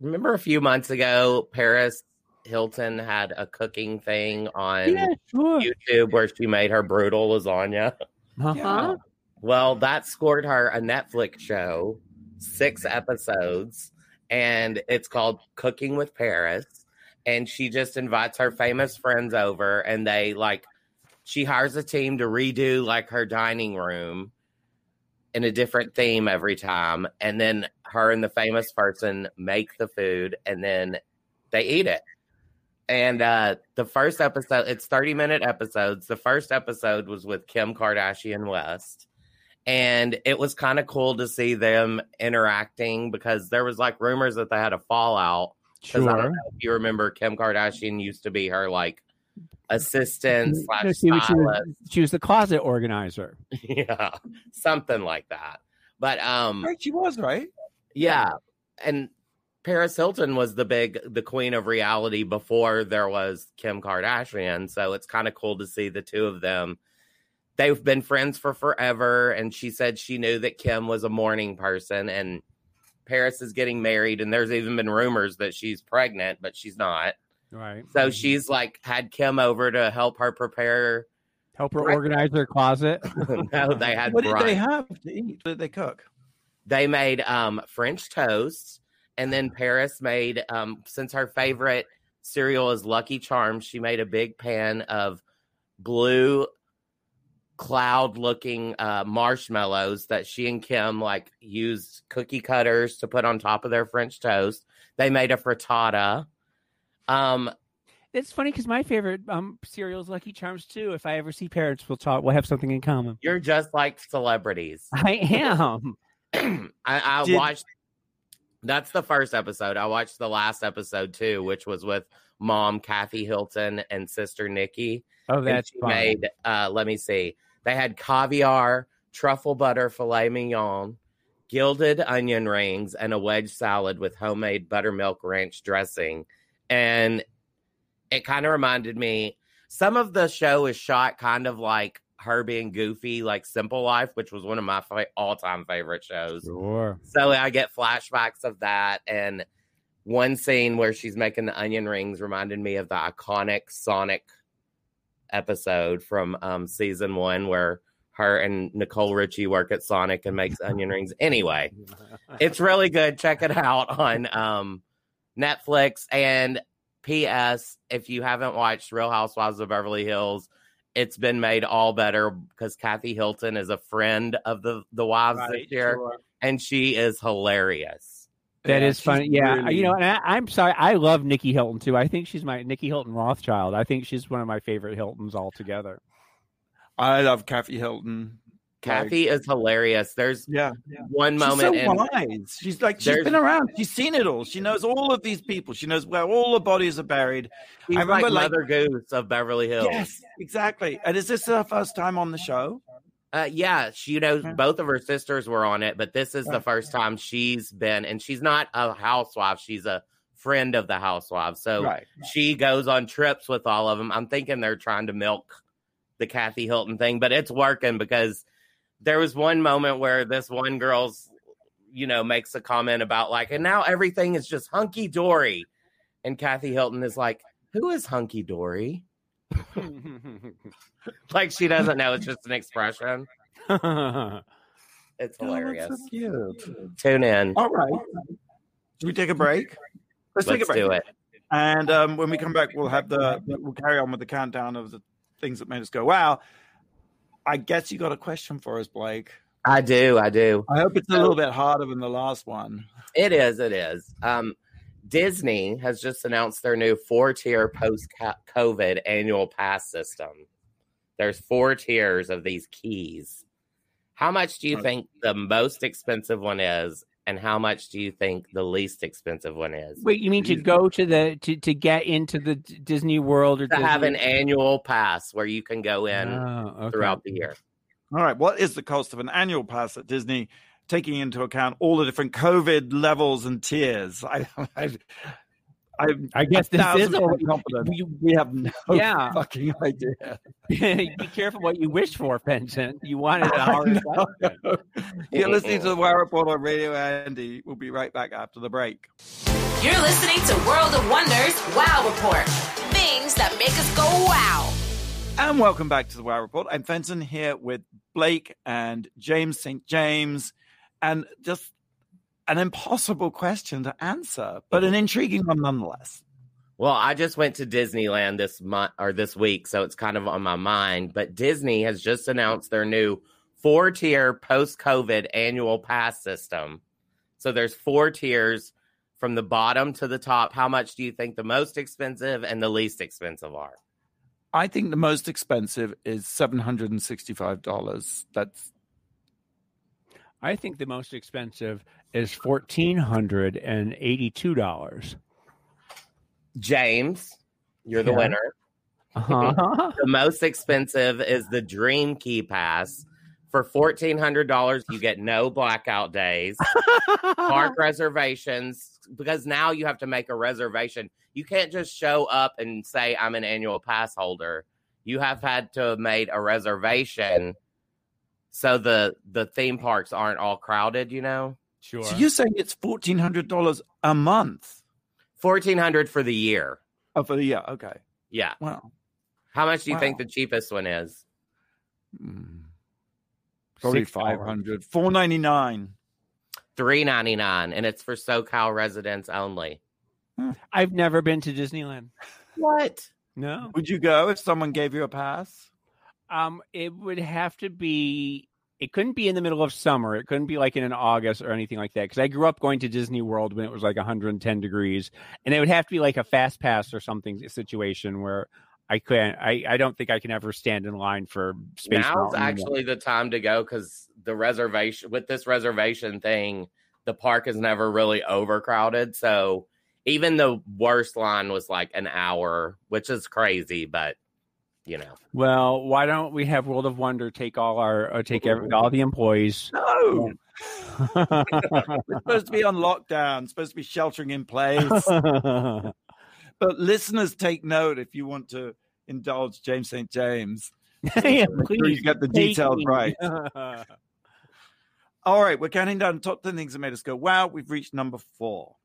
Speaker 4: remember a few months ago, Paris Hilton had a cooking thing on
Speaker 3: yeah sure
Speaker 4: YouTube where she made her brutal lasagna?
Speaker 3: uh-huh.
Speaker 2: Yeah.
Speaker 4: Well, that scored her a Netflix show, six episodes, and it's called Cooking with Paris. And she just invites her famous friends over, and they like, she hires a team to redo like her dining room in a different theme every time. And then her and the famous person make the food, and then they eat it. And uh, the first episode, it's 30 minute episodes. The first episode was with Kim Kardashian West and it was kind of cool to see them interacting because there was like rumors that they had a fallout. Because I don't
Speaker 3: sure
Speaker 4: know if you remember, Kim Kardashian used to be her like assistant slash
Speaker 3: she, was- she was, she was the closet organizer
Speaker 4: yeah, something like that. But um,
Speaker 2: Right, she was right.
Speaker 4: yeah, and Paris Hilton was the big, the queen of reality before there was Kim Kardashian. So it's kind of cool to see the two of them. They've been friends for forever, and she said she knew that Kim was a morning person, and Paris is getting married, and there's even been rumors that she's pregnant, but she's not.
Speaker 3: right
Speaker 4: So she's like had Kim over to help her prepare.
Speaker 3: help her
Speaker 4: Right.
Speaker 3: organize her closet
Speaker 4: no, they had
Speaker 2: What did they have to eat? What did they cook?
Speaker 4: they made um french toast and then paris made um since her favorite cereal is lucky charms she made a big pan of blue cloud looking uh marshmallows that she and kim like used cookie cutters to put on top of their french toast they made a frittata um
Speaker 3: it's funny because my favorite um cereal is lucky charms too if i ever see Paris we'll talk we'll have something in common
Speaker 4: you're just like celebrities
Speaker 3: i am
Speaker 4: I, I
Speaker 2: Did-
Speaker 4: watched. That's the first episode. I watched the last episode too, which was with mom Kathy Hilton and sister Nikki.
Speaker 3: oh that's
Speaker 4: made. Uh, let me see. They had caviar, truffle butter filet mignon, gilded onion rings, and a wedge salad with homemade buttermilk ranch dressing. And it kind of reminded me. Some of the show is shot kind of like her being goofy, like Simple Life, which was one of my fa- all-time favorite shows.
Speaker 3: sure
Speaker 4: So I get flashbacks of that. And one scene where she's making the onion rings reminded me of the iconic Sonic episode from um, season one where her and Nicole Richie work at Sonic and makes onion rings. Anyway, it's really good. Check it out on um, Netflix. And P.S. If you haven't watched Real Housewives of Beverly Hills, it's been made all better because Kathy Hilton is a friend of the the wives this year,
Speaker 3: sure.
Speaker 4: and she is hilarious.
Speaker 3: That
Speaker 2: Yeah,
Speaker 3: is funny. Yeah,
Speaker 2: really-
Speaker 3: you know, and I, I'm sorry. I love Nikki Hilton too. I think she's my Nikki Hilton Rothschild. I think she's one of my favorite Hiltons altogether.
Speaker 2: I love Kathy Hilton.
Speaker 4: Kathy is hilarious. There's
Speaker 2: Yeah,
Speaker 4: one
Speaker 2: she's
Speaker 4: moment
Speaker 2: so
Speaker 4: in
Speaker 2: wise. She's like she's been around. She's seen it all. She knows all of these people. She knows where all the bodies are buried.
Speaker 4: she's
Speaker 2: I remember,
Speaker 4: like
Speaker 2: like-
Speaker 4: Mother Goose of Beverly Hills.
Speaker 2: Yes, exactly. And is this her first time on the show?
Speaker 4: Uh, yeah, she you know both of her sisters were on it, but this is the first time she's been, and she's not a housewife; she's a friend of the housewife. So
Speaker 2: right.
Speaker 4: she goes on trips with all of them. I'm thinking they're trying to milk the Kathy Hilton thing, but it's working because there was one moment where this one girl's, you know, makes a comment about like, and now everything is just hunky dory, and Kathy Hilton is like, "Who is hunky dory?" Like she doesn't know; it's just an expression. It's
Speaker 2: Oh,
Speaker 4: hilarious.
Speaker 2: so cute.
Speaker 4: Tune in.
Speaker 2: All right. Should we take a break? Let's, take a break.
Speaker 4: do it.
Speaker 2: And um, when we come back, we'll have the we'll carry on with the countdown of the things that made us go wow. I guess you got a question for us, Blake.
Speaker 4: I do. I do.
Speaker 2: I hope it's a little bit harder than the last one.
Speaker 4: It is. It is. Um, Disney has just announced their new four tier post COVID annual pass system. There's four tiers of these keys. How much do you
Speaker 2: Okay.
Speaker 4: think the most expensive one is, and how much do you think the least expensive one is?
Speaker 3: Wait, you mean to go to the to, to get into the Disney World or
Speaker 4: To have an
Speaker 3: Disney-
Speaker 4: annual pass where you can go in
Speaker 3: Oh, okay.
Speaker 4: throughout the year.
Speaker 2: All right. What is the cost of an annual pass at Disney? Taking into account all the different COVID levels and tiers. I, I, I,
Speaker 3: I guess this is a,
Speaker 2: confident. We, we have no
Speaker 3: Yeah.
Speaker 2: fucking idea.
Speaker 3: be careful what you wish for, Fenton. You wanted a hard question.
Speaker 2: You're listening to the Wow Report on Radio Andy. We'll be right back after the break.
Speaker 1: You're listening to World of Wonders Wow Report. Things that make us go wow.
Speaker 2: And welcome back to the Wow Report. I'm Fenton here with Blake and James St. James, and just an impossible question to answer, but an mm-hmm. intriguing one nonetheless.
Speaker 4: Well, I just went to Disneyland this month or this week, so it's kind of on my mind. But Disney has just announced their new four tier post COVID annual pass system. So there's four tiers from the bottom to the top. How much do you think the most expensive and the least expensive are?
Speaker 2: I think the most expensive is seven hundred and sixty-five dollars. That's
Speaker 3: I think the most expensive is fourteen hundred and eighty-two dollars.
Speaker 4: James, you're the
Speaker 3: Yeah.
Speaker 4: winner.
Speaker 3: Uh-huh.
Speaker 4: The most expensive is the Dream Key Pass. For fourteen hundred dollars, you get no blackout days, park reservations, because now you have to make a reservation. You can't just show up and say I'm an annual pass holder. You have had to have made a reservation so the the theme parks aren't all crowded, you know?
Speaker 3: Sure.
Speaker 2: so you're saying it's fourteen hundred dollars a month
Speaker 4: Fourteen hundred for the year.
Speaker 2: oh, for the year. Okay,
Speaker 4: Yeah.
Speaker 2: wow.
Speaker 4: How much do you think the cheapest one is?
Speaker 2: Mm. Probably
Speaker 3: Six dollars.
Speaker 2: five hundred. Four ninety-nine.
Speaker 4: Three ninety nine, and it's for SoCal residents only.
Speaker 3: I've never been to Disneyland.
Speaker 4: What?
Speaker 3: No.
Speaker 2: Would you go if someone gave you a pass?
Speaker 3: Um, it would have to be. It couldn't be in the middle of summer. It couldn't be like in an August or anything like that. Because I grew up going to Disney World when it was like 110 degrees, and it would have to be like a fast pass or something situation where I can't. I, I don't think I can ever stand in line for space.
Speaker 4: Now's actually the time to go because the reservation with this reservation thing, the park is never really overcrowded. So even the worst line was like an hour, which is crazy, but you know.
Speaker 3: Well, why don't we have World of Wonder take all our uh, take every, all the employees?
Speaker 2: No. We're supposed to be on lockdown, supposed to be sheltering in place. but listeners, take note if you want to indulge James St. James.
Speaker 3: yeah,
Speaker 2: Make sure
Speaker 3: please
Speaker 2: you get the details
Speaker 3: me.
Speaker 2: right. All right, we're counting down top 10 things that made us go, wow, we've reached number four.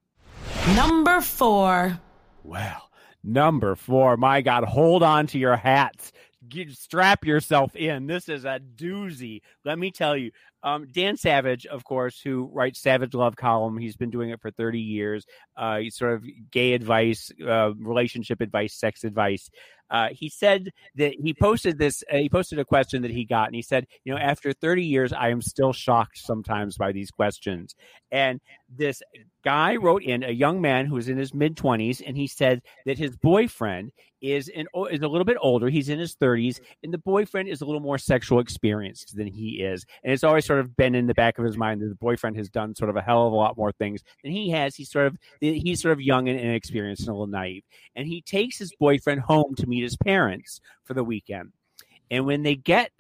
Speaker 1: Number four.
Speaker 3: Well, number four. My God, hold on to your hats. Get, strap yourself in. This is a doozy. Let me tell you. Um, Dan Savage, of course, who writes Savage Love column. He's been doing it for 30 years. Uh, he's sort of gay advice, uh, relationship advice, sex advice. Uh, he said that he posted this. Uh, he posted a question that he got, and he said, "You know, after 30 years, I am still shocked sometimes by these questions." And this guy wrote in a young man who was in his mid 20s, and he said that his boyfriend is in is a little bit older. He's in his 30s, and the boyfriend is a little more sexual experienced than he is. And it's always sort of been in the back of his mind that the boyfriend has done sort of a hell of a lot more things than he has. He's sort of he's sort of young and inexperienced and a little naive. And he takes his boyfriend home to meet his parents for the weekend. And when they get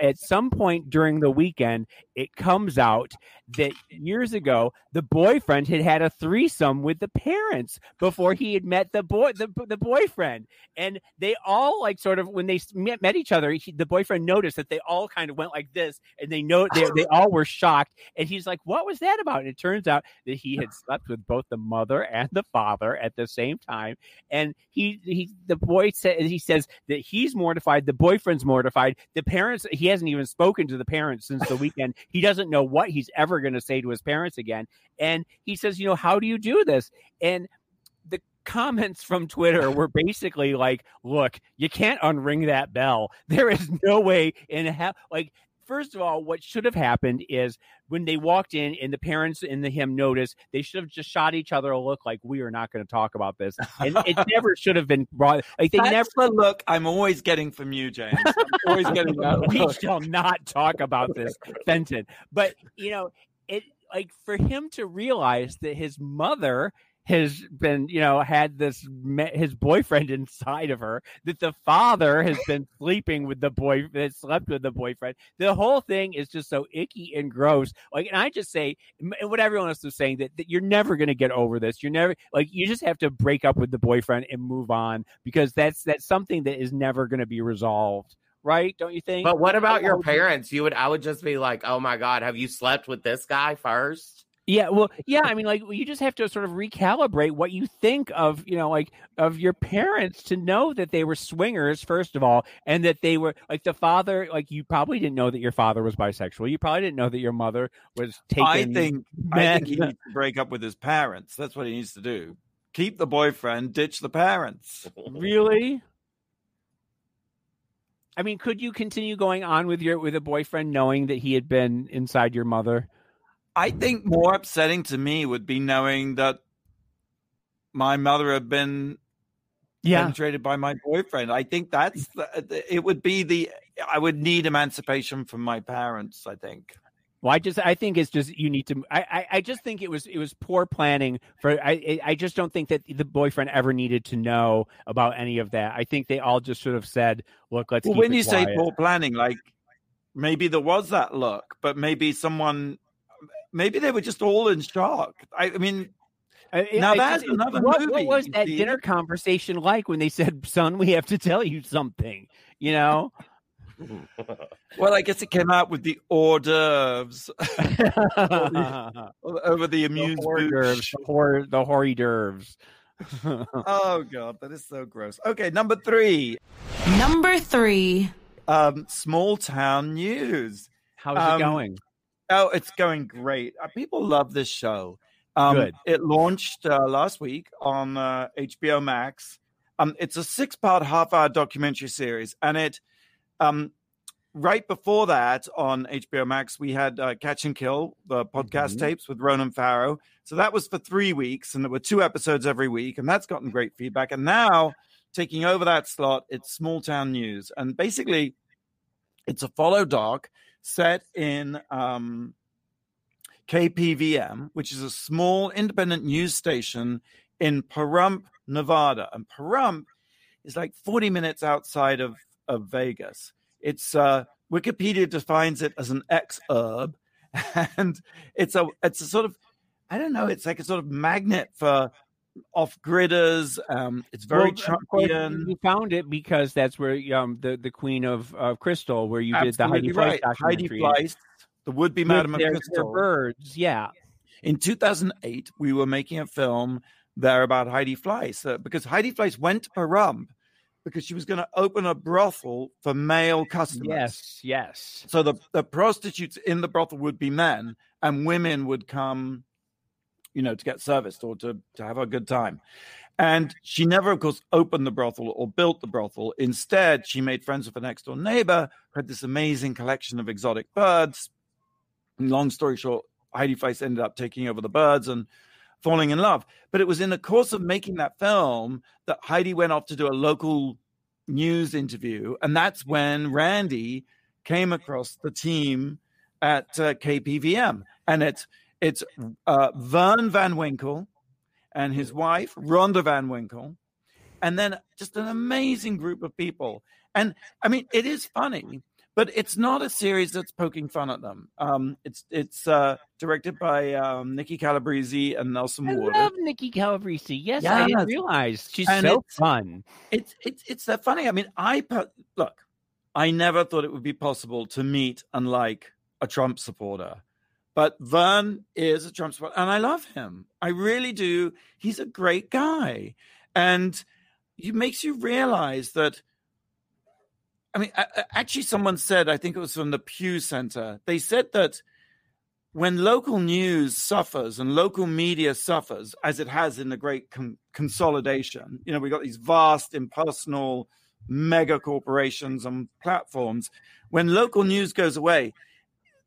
Speaker 3: at some point during the weekend, it comes out that years ago the boyfriend had had a threesome with the parents before he had met the boy the, the boyfriend, and they all like sort of when they met, met each other, he, the boyfriend noticed that they all kind of went like this, and they know they they all were shocked, and he's like, "What was that about?" And it turns out that he had slept with both the mother and the father at the same time, and he he the boy said he says that he's mortified, the boyfriend's mortified, the parents he hasn't even spoken to the parents since the weekend. He doesn't know what he's ever going to say to his parents again, and he says, you know, how do you do this? And the comments from Twitter were basically like, look, you can't unring that bell. There is no way in hell like First of all, what should have happened is when they walked in and the parents and the him noticed, they should have just shot each other a look like we are not going to talk about this. And it never should have been brought. Like they
Speaker 2: That's
Speaker 3: never
Speaker 2: the look I'm always getting from you, James. I'm always getting that
Speaker 3: we
Speaker 2: look.
Speaker 3: shall not talk about this, Fenton. But you know, it like for him to realize that his mother has been, you know, had this his boyfriend inside of her. That the father has been sleeping with the boy that slept with the boyfriend. The whole thing is just so icky and gross. Like, and I just say what everyone else is saying that, that you're never going to get over this. You're never like you just have to break up with the boyfriend and move on because that's that's something that is never going to be resolved right? Don't you think?
Speaker 4: But what about your parents? You would I would just be like, "Oh my god, have you slept with this guy first?
Speaker 3: Yeah, well, yeah. I mean, like you just have to sort of recalibrate what you think of, you know, like of your parents to know that they were swingers first of all, and that they were like the father. Like you probably didn't know that your father was bisexual. You probably didn't know that your mother was taking.
Speaker 2: I think I think he needs to break up with his parents. That's what he needs to do. Keep the boyfriend, ditch the parents.
Speaker 3: really? I mean, could you continue going on with your with a boyfriend knowing that he had been inside your mother?
Speaker 2: I think more upsetting to me would be knowing that my mother had been yeah. penetrated by my boyfriend. I think that's the, it would be the I would need emancipation from my parents. I think.
Speaker 3: Well, I just I think it's just you need to. I, I, I just think it was it was poor planning for. I I just don't think that the boyfriend ever needed to know about any of that. I think they all just sort of said, "Look, let's."
Speaker 2: Well, when you quiet. say poor planning, like maybe there was that look, but maybe someone maybe they were just all in shock. I, I mean, now that's another
Speaker 3: what,
Speaker 2: movie.
Speaker 3: What was that dinner conversation like when they said, "Son, we have to tell you something"? You know.
Speaker 2: well, I guess it came out with the hors d'oeuvres over the amused the hors
Speaker 3: d'oeuvres, the, hor- the hors d'oeuvres.
Speaker 2: oh god, that is so gross. Okay, number three.
Speaker 1: Number three.
Speaker 2: Um, small town news.
Speaker 3: How's um, it going?
Speaker 2: Oh, it's going great. Uh, people love this show. Um, Good. It launched uh, last week on uh, HBO Max. Um, it's a six-part, half-hour documentary series, and it. Um, right before that on HBO Max, we had uh, Catch and Kill, the podcast mm-hmm. tapes with Ronan Farrow. So that was for three weeks, and there were two episodes every week, and that's gotten great feedback. And now, taking over that slot, it's Small Town News, and basically, it's a follow doc set in um, KPVM, which is a small independent news station in Pahrump, Nevada. And Pahrump is like 40 minutes outside of, of Vegas. It's uh, Wikipedia defines it as an exurb, and it's a it's a sort of I don't know. It's like a sort of magnet for off gridders. Um, it's very well, Trumpian.
Speaker 3: You found it because that's where um, the the Queen of uh, Crystal, where you Absolutely did the Heidi right.
Speaker 2: Heidi Fleiss, the would be Madam of Crystal.
Speaker 3: birds, yeah.
Speaker 2: In 2008, we were making a film there about Heidi Fleiss uh, because Heidi Fleiss went to Pahrump because she was going to open a brothel for male customers.
Speaker 3: Yes, yes.
Speaker 2: So the, the prostitutes in the brothel would be men, and women would come you know, to get serviced or to, to have a good time. And she never, of course, opened the brothel or built the brothel. Instead, she made friends with her next door neighbor who had this amazing collection of exotic birds. And long story short, Heidi Fleiss ended up taking over the birds and falling in love. But it was in the course of making that film that Heidi went off to do a local news interview. And that's when Randy came across the team at uh, KPVM. And it's it's uh, Vern Van Winkle and his wife, Rhonda Van Winkle, and then just an amazing group of people. And I mean, it is funny, but it's not a series that's poking fun at them. Um, it's it's uh, directed by um, Nikki Calabrese and Nelson
Speaker 3: I
Speaker 2: Ward.
Speaker 3: I love Nikki Calabrese. Yes, yes, I didn't realize she's and so
Speaker 2: it's,
Speaker 3: fun.
Speaker 2: It's it's it's that funny. I mean, I look. I never thought it would be possible to meet and like a Trump supporter. But Vern is a Trump supporter, and I love him. I really do. He's a great guy, and it makes you realize that. I mean, actually, someone said, I think it was from the Pew Center, they said that when local news suffers and local media suffers, as it has in the great com- consolidation, you know, we've got these vast, impersonal, mega corporations and platforms. When local news goes away,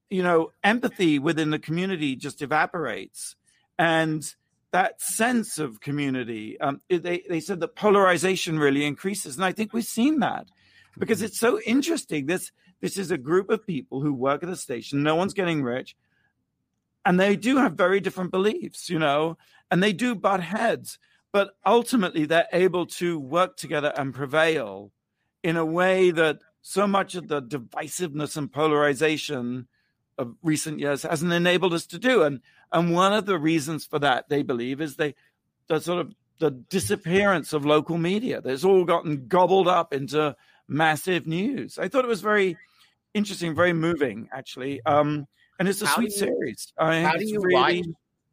Speaker 2: you know, empathy within the community just evaporates. And that sense of community, um, they, they said that polarization really increases. And I think we've seen that because mm-hmm. it's so interesting. This, this is a group of people who work at a station. No one's getting rich. And they do have very different beliefs, you know, and they do butt heads, but ultimately they're able to work together and prevail in a way that so much of the divisiveness and polarization of recent years hasn't enabled us to do. And and one of the reasons for that, they believe, is they the sort of the disappearance of local media. That's all gotten gobbled up into massive news. I thought it was very interesting, very moving, actually. Um, and it's a
Speaker 4: How
Speaker 2: sweet
Speaker 4: you-
Speaker 2: series. I
Speaker 4: How do you
Speaker 2: really-
Speaker 4: watch?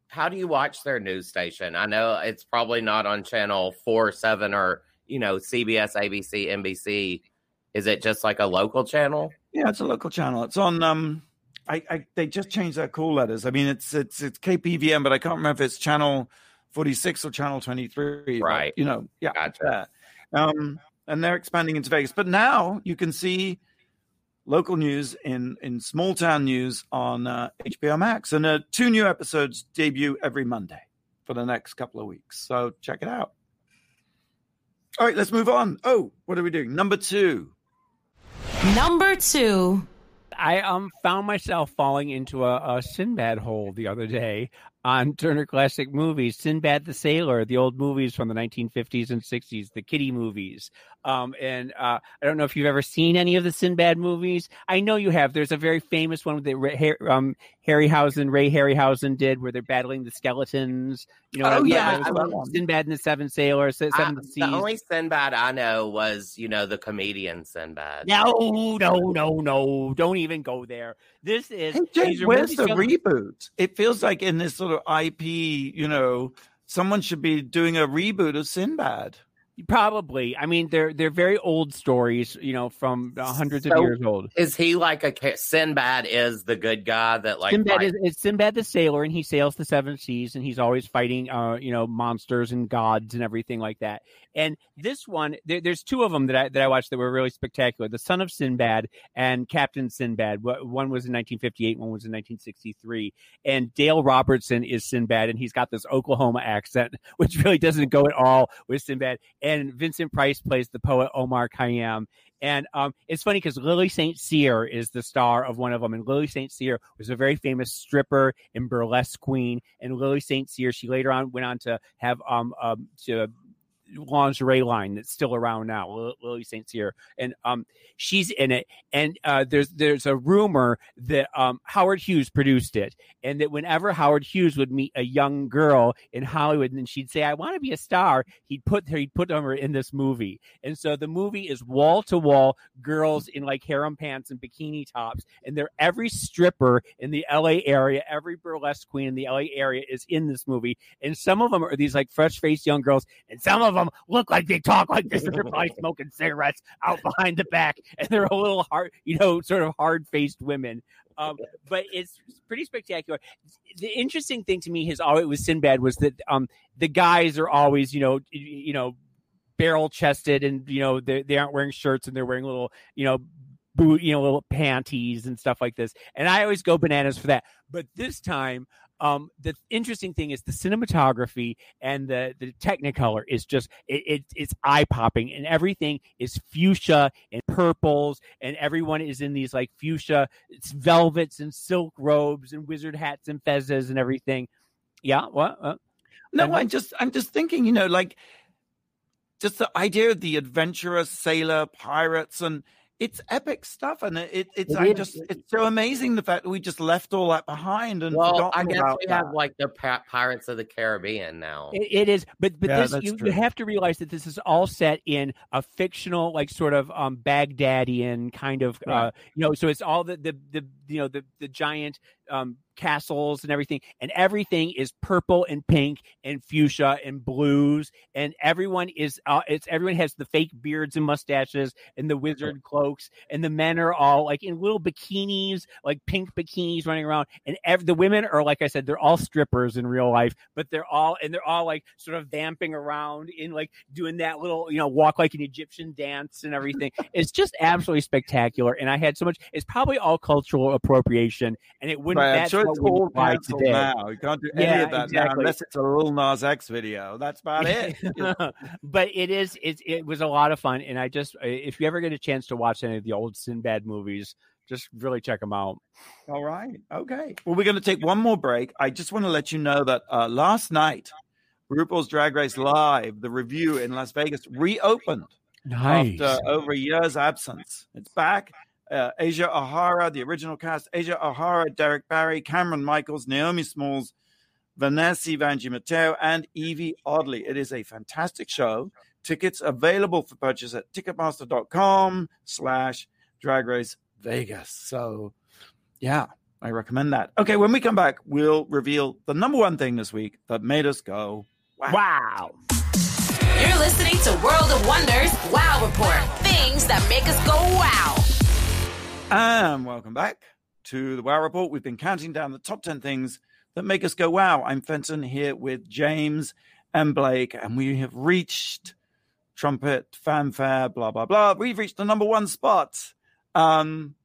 Speaker 4: How do you watch their news station? I know it's probably not on channel four, seven, or you know CBS, ABC, NBC. Is it just like a local channel?
Speaker 2: Yeah, it's a local channel. It's on. Um, I, I they just changed their call letters. I mean, it's it's it's KPVM, but I can't remember if it's channel forty six or channel twenty three.
Speaker 4: Right.
Speaker 2: You know. Yeah.
Speaker 4: Gotcha.
Speaker 2: there. Um, and they're expanding into Vegas, but now you can see local news in in small town news on uh, HBO Max, and uh, two new episodes debut every Monday for the next couple of weeks. So check it out. All right, let's move on. Oh, what are we doing? Number two.
Speaker 1: Number two.
Speaker 3: I um found myself falling into a, a Sinbad hole the other day on Turner Classic Movies. Sinbad the Sailor, the old movies from the 1950s and 60s, the kiddie movies. Um, and uh, I don't know if you've ever seen any of the Sinbad movies. I know you have. There's a very famous one that Ray, Har- um, Harryhausen, Ray Harryhausen did, where they're battling the skeletons. You know,
Speaker 2: Oh,
Speaker 3: what I mean?
Speaker 2: yeah,
Speaker 3: There's
Speaker 2: I love.
Speaker 3: Sinbad and the Seven Sailors, Seven
Speaker 4: I-
Speaker 3: Seas.
Speaker 4: the only Sinbad I know was you know the comedian Sinbad.
Speaker 3: No, no, no, no! Don't even go there. This is
Speaker 2: Hey, James,
Speaker 3: these are
Speaker 2: where's the
Speaker 3: telling-
Speaker 2: reboot? It feels like in this sort of IP, you know, someone should be doing a reboot of Sinbad.
Speaker 3: Probably. I mean, they're they're very old stories, you know, from hundreds of years old.
Speaker 4: Is he like a Sinbad? Is the good guy that like
Speaker 3: Sinbad is it's Sinbad the sailor, and he sails the seven seas, and he's always fighting, uh, you know, monsters and gods and everything like that. And this one, there, there's two of them that I that I watched that were really spectacular: the Son of Sinbad and Captain Sinbad. One was in 1958, one was in 1963. And Dale Robertson is Sinbad, and he's got this Oklahoma accent, which really doesn't go at all with Sinbad. And Vincent Price plays the poet Omar Khayyam. And um, it's funny because Lili St. Cyr is the star of one of them. And Lili St. Cyr was a very famous stripper and burlesque queen. And Lili St. Cyr, she later on went on to have um, um to lingerie line that's still around now, Lil- Lili St. Cyr, and um, she's in it. And uh, there's there's a rumor that um, Howard Hughes produced it, and that whenever Howard Hughes would meet a young girl in Hollywood, and she'd say, "I want to be a star," he'd put her he'd put her in this movie. And so the movie is wall to wall girls in like harem pants and bikini tops, and they're every stripper in the LA area, every burlesque queen in the LA area is in this movie, and some of them are these like fresh faced young girls, and some of them look like they talk like this, they're probably smoking cigarettes out behind the back, and they're a little hard, you know, sort of hard faced women. Um, but it's pretty spectacular. The interesting thing to me has always with Sinbad was that um, the guys are always, you know, you know, barrel chested, and you know they they aren't wearing shirts, and they're wearing little, you know, boot, you know, little panties and stuff like this. And I always go bananas for that. But this time, um, the interesting thing is the cinematography and the the Technicolor is just it, it it's eye popping, and everything is fuchsia and purples, and everyone is in these like fuchsia it's velvets and silk robes and wizard hats and fezzes and everything. Yeah, what? Uh,
Speaker 2: No,
Speaker 3: And
Speaker 2: I just I'm just thinking, you know, like just the idea of the adventurous sailor pirates and it's epic stuff and it, it's
Speaker 3: It
Speaker 2: I just it's so amazing the fact that we just left all that behind and
Speaker 4: Well, I guess
Speaker 2: about
Speaker 4: we
Speaker 2: that.
Speaker 4: have like the Pirates of the Caribbean now.
Speaker 3: It, it is, but but
Speaker 2: Yeah,
Speaker 3: this you, you have to realize that this is all set in a fictional, like sort of um Baghdadian kind of, uh, you know. So it's all the the the you know the the giant um castles and everything, and everything is purple and pink and fuchsia and blues, and everyone is uh, it's everyone has the fake beards and mustaches and the wizard cloaks, and the men are all like in little bikinis, like pink bikinis running around, and ev- the women are like I said, they're all strippers in real life, but they're all and they're all like sort of vamping around in like doing that little you know walk like an Egyptian dance and everything. it's just absolutely spectacular, and I had so much. It's probably all cultural appropriation, and it wouldn't.
Speaker 2: Right, I'm sure it's all cancelled
Speaker 3: today.
Speaker 2: now. You can't do any
Speaker 3: Yeah,
Speaker 2: of that now unless it's a Lil Nas X video. That's about it.
Speaker 3: but it is it, it was a lot of fun and i just if you ever get a chance to watch any of the old sinbad movies just really check them out
Speaker 2: All right. Okay. Well, we're going to take one more break. I just want to let you know that uh, last night RuPaul's Drag Race Live, the revue in Las Vegas, reopened
Speaker 3: Nice.
Speaker 2: after over a year's absence. It's back. Uh, Asia O'Hara, the original cast, Asia O'Hara, Derrick Barry, Cameron Michaels, Naomi Smalls, Vanessa Vanjie Mateo, and Yvie Oddly. It is a fantastic show. Tickets available for purchase at ticketmaster.com slash drag race Vegas. So yeah, I recommend that. Okay, when we come back, we'll reveal the number one thing this week that made us go, wow.
Speaker 3: wow.
Speaker 1: You're listening to World of Wonders Wow Report. Things that make us go wow.
Speaker 2: And welcome back to the Wow Report. We've been counting down the top 10 things that make us go wow. I'm Fenton here with James and Blake, and we have reached trumpet, fanfare, blah, blah, blah. We've reached the number one spot. Um,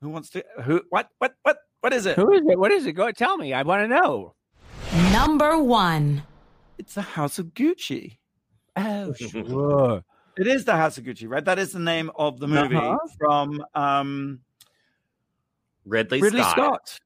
Speaker 2: who wants to, who, what, what, what, what is it?
Speaker 3: Who is it? What is it? Go tell me. I want to know.
Speaker 1: Number one.
Speaker 2: It's the House of Gucci.
Speaker 3: Oh, sure.
Speaker 2: It is the House of Gucci, right? That is the name of the movie
Speaker 3: Uh-huh.
Speaker 2: from um,
Speaker 4: Ridley,
Speaker 2: Ridley
Speaker 4: Scott.
Speaker 2: Scott.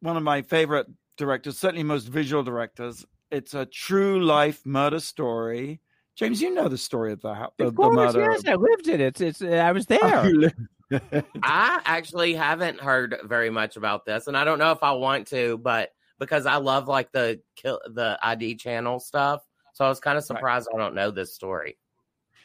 Speaker 2: one of my favorite directors, certainly most visual directors. It's a true life murder story. James, you know the story of the, hou- the,
Speaker 3: of
Speaker 2: the
Speaker 3: course,
Speaker 2: murder.
Speaker 3: yes, I lived in it. It's it's. I was
Speaker 2: Oh,
Speaker 3: there.
Speaker 4: I actually haven't heard very much about this, and I don't know if I want to, but because I love like the kill the ID channel stuff, so I was kind of surprised I don't know this story.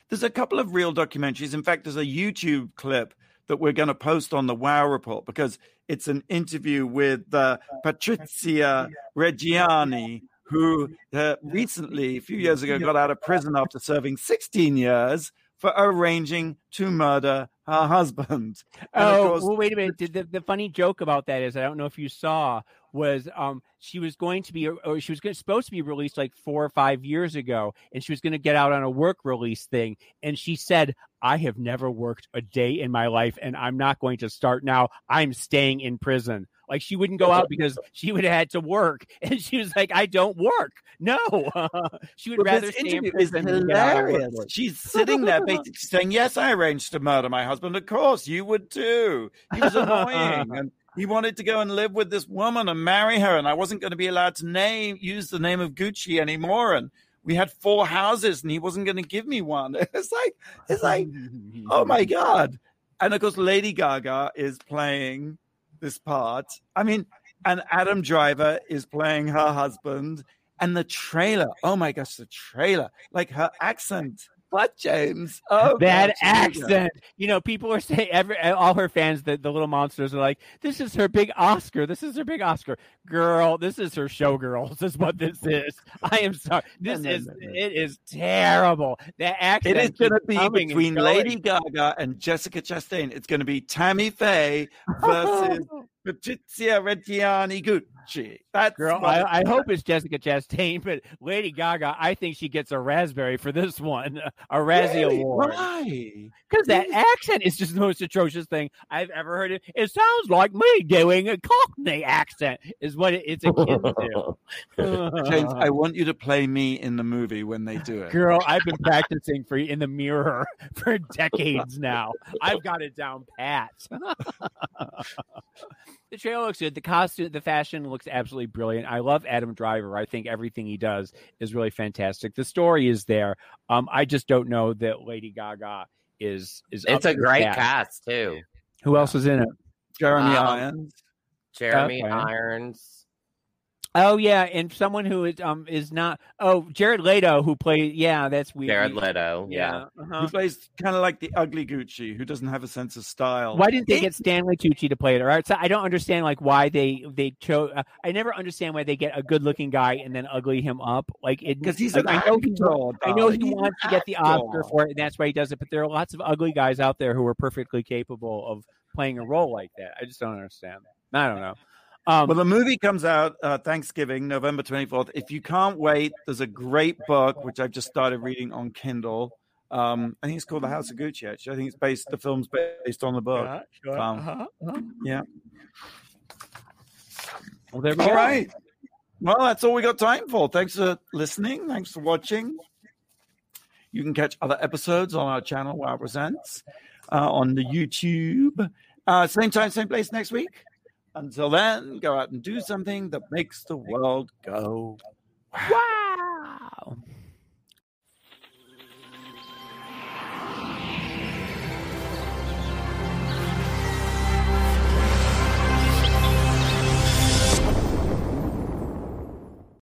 Speaker 2: There's a couple of real documentaries. In fact, there's a YouTube clip that we're going to post on the Wow Report because it's an interview with uh, Patrizia Reggiani, who uh, recently, a few years ago, got out of prison after serving 16 years for arranging to murder her husband. And
Speaker 3: Oh,
Speaker 2: course-
Speaker 3: well, wait a minute. The, the, the funny joke about that is, I don't know if you saw, was um she was going to be, or she was going, supposed to be released like four or five years ago, and she was going to get out on a work release thing, and she said, "I have never worked a day in my life, and I'm not going to start now. I'm staying in prison." Like she wouldn't go out because she would have had to work, and she was like, "I don't work. No, she would rather
Speaker 2: this interview is
Speaker 3: than get out on work
Speaker 2: hilarious. She's sitting there basically saying, Yes, I arranged to murder my husband. Of course, you would too. He was annoying. and he wanted to go and live with this woman and marry her. And I wasn't going to be allowed to name use the name of Gucci anymore. And we had four houses and he wasn't going to give me one. It's like, it's like, oh my God. And of course, Lady Gaga is playing this part. I mean, and Adam Driver is playing her husband. And the trailer, oh my gosh, the trailer, like her accent. What, James? Oh,
Speaker 3: that
Speaker 2: gosh, here we
Speaker 3: accent. You know, people are saying every all her fans, the, the little monsters are like, "This is her big Oscar. This is her big Oscar, girl. This is her showgirls. Is what this is. I am sorry. This
Speaker 2: No, no,
Speaker 3: is
Speaker 2: no,
Speaker 3: it is terrible. That accent.
Speaker 2: It is going to be between. Lady Gaga and Jessica Chastain. It's going to be Tammy Faye versus Patrizia Reggiani Gucci. That's
Speaker 3: Girl, I, I hope it's Jessica Chastain, but Lady Gaga, I think she gets a raspberry for this one, a Razzie
Speaker 2: Really?
Speaker 3: Award.
Speaker 2: Why?
Speaker 3: Because that accent is just the most atrocious thing I've ever heard. It, it sounds like me doing a Cockney accent, is what it, it's akin to.
Speaker 2: James, I want you to play me in the movie when they do it.
Speaker 3: Girl, I've been practicing for in the mirror for decades now. I've got it down pat. The trailer looks good. The costume, the fashion looks absolutely brilliant. I love Adam Driver. I think everything he does is really fantastic. The story is there. Um, I just don't know that Lady Gaga is is.
Speaker 4: It's
Speaker 3: up
Speaker 4: a
Speaker 3: to
Speaker 4: great
Speaker 3: that.
Speaker 4: cast too.
Speaker 3: Who else is in it?
Speaker 2: Jeremy
Speaker 4: Um,
Speaker 2: Irons.
Speaker 4: Jeremy
Speaker 3: Okay.
Speaker 4: Irons.
Speaker 3: Oh yeah, and someone who is um is not. Oh, Jared Leto, who plays Yeah, that's weird.
Speaker 4: Jared Leto. Yeah.
Speaker 3: uh-huh.
Speaker 2: Who plays kind of like the ugly Gucci, who doesn't have a sense of style.
Speaker 3: Why didn't they get Stanley Tucci to play it? All right, so I don't understand like why they they chose. Uh, I never understand why they get a good looking guy and then ugly him up. Like it
Speaker 2: Because he's
Speaker 3: like,
Speaker 2: an
Speaker 3: I know he. I know he.
Speaker 2: He's
Speaker 3: wants to get the Oscar for it, and that's why he does it. But there are lots of ugly guys out there who are perfectly capable of playing a role like that. I just don't understand. I don't know. Um,
Speaker 2: Well, the movie comes out uh, Thanksgiving, November 24th. If you can't wait, there's a great book, which I've just started reading on Kindle. Um, I think it's called The House of Gucci, actually. I think it's based, the film's based on the book.
Speaker 3: uh, sure,
Speaker 2: Um,
Speaker 3: uh-huh, uh-huh.
Speaker 2: Yeah.
Speaker 3: Well, there we
Speaker 2: All
Speaker 3: go.
Speaker 2: right. Well, that's all we got time for. Thanks for listening. Thanks for watching. You can catch other episodes on our channel, Wow Presents, uh, on the YouTube. Uh, same time, same place next week. Until then, go out and do something that makes the world go
Speaker 3: Wow.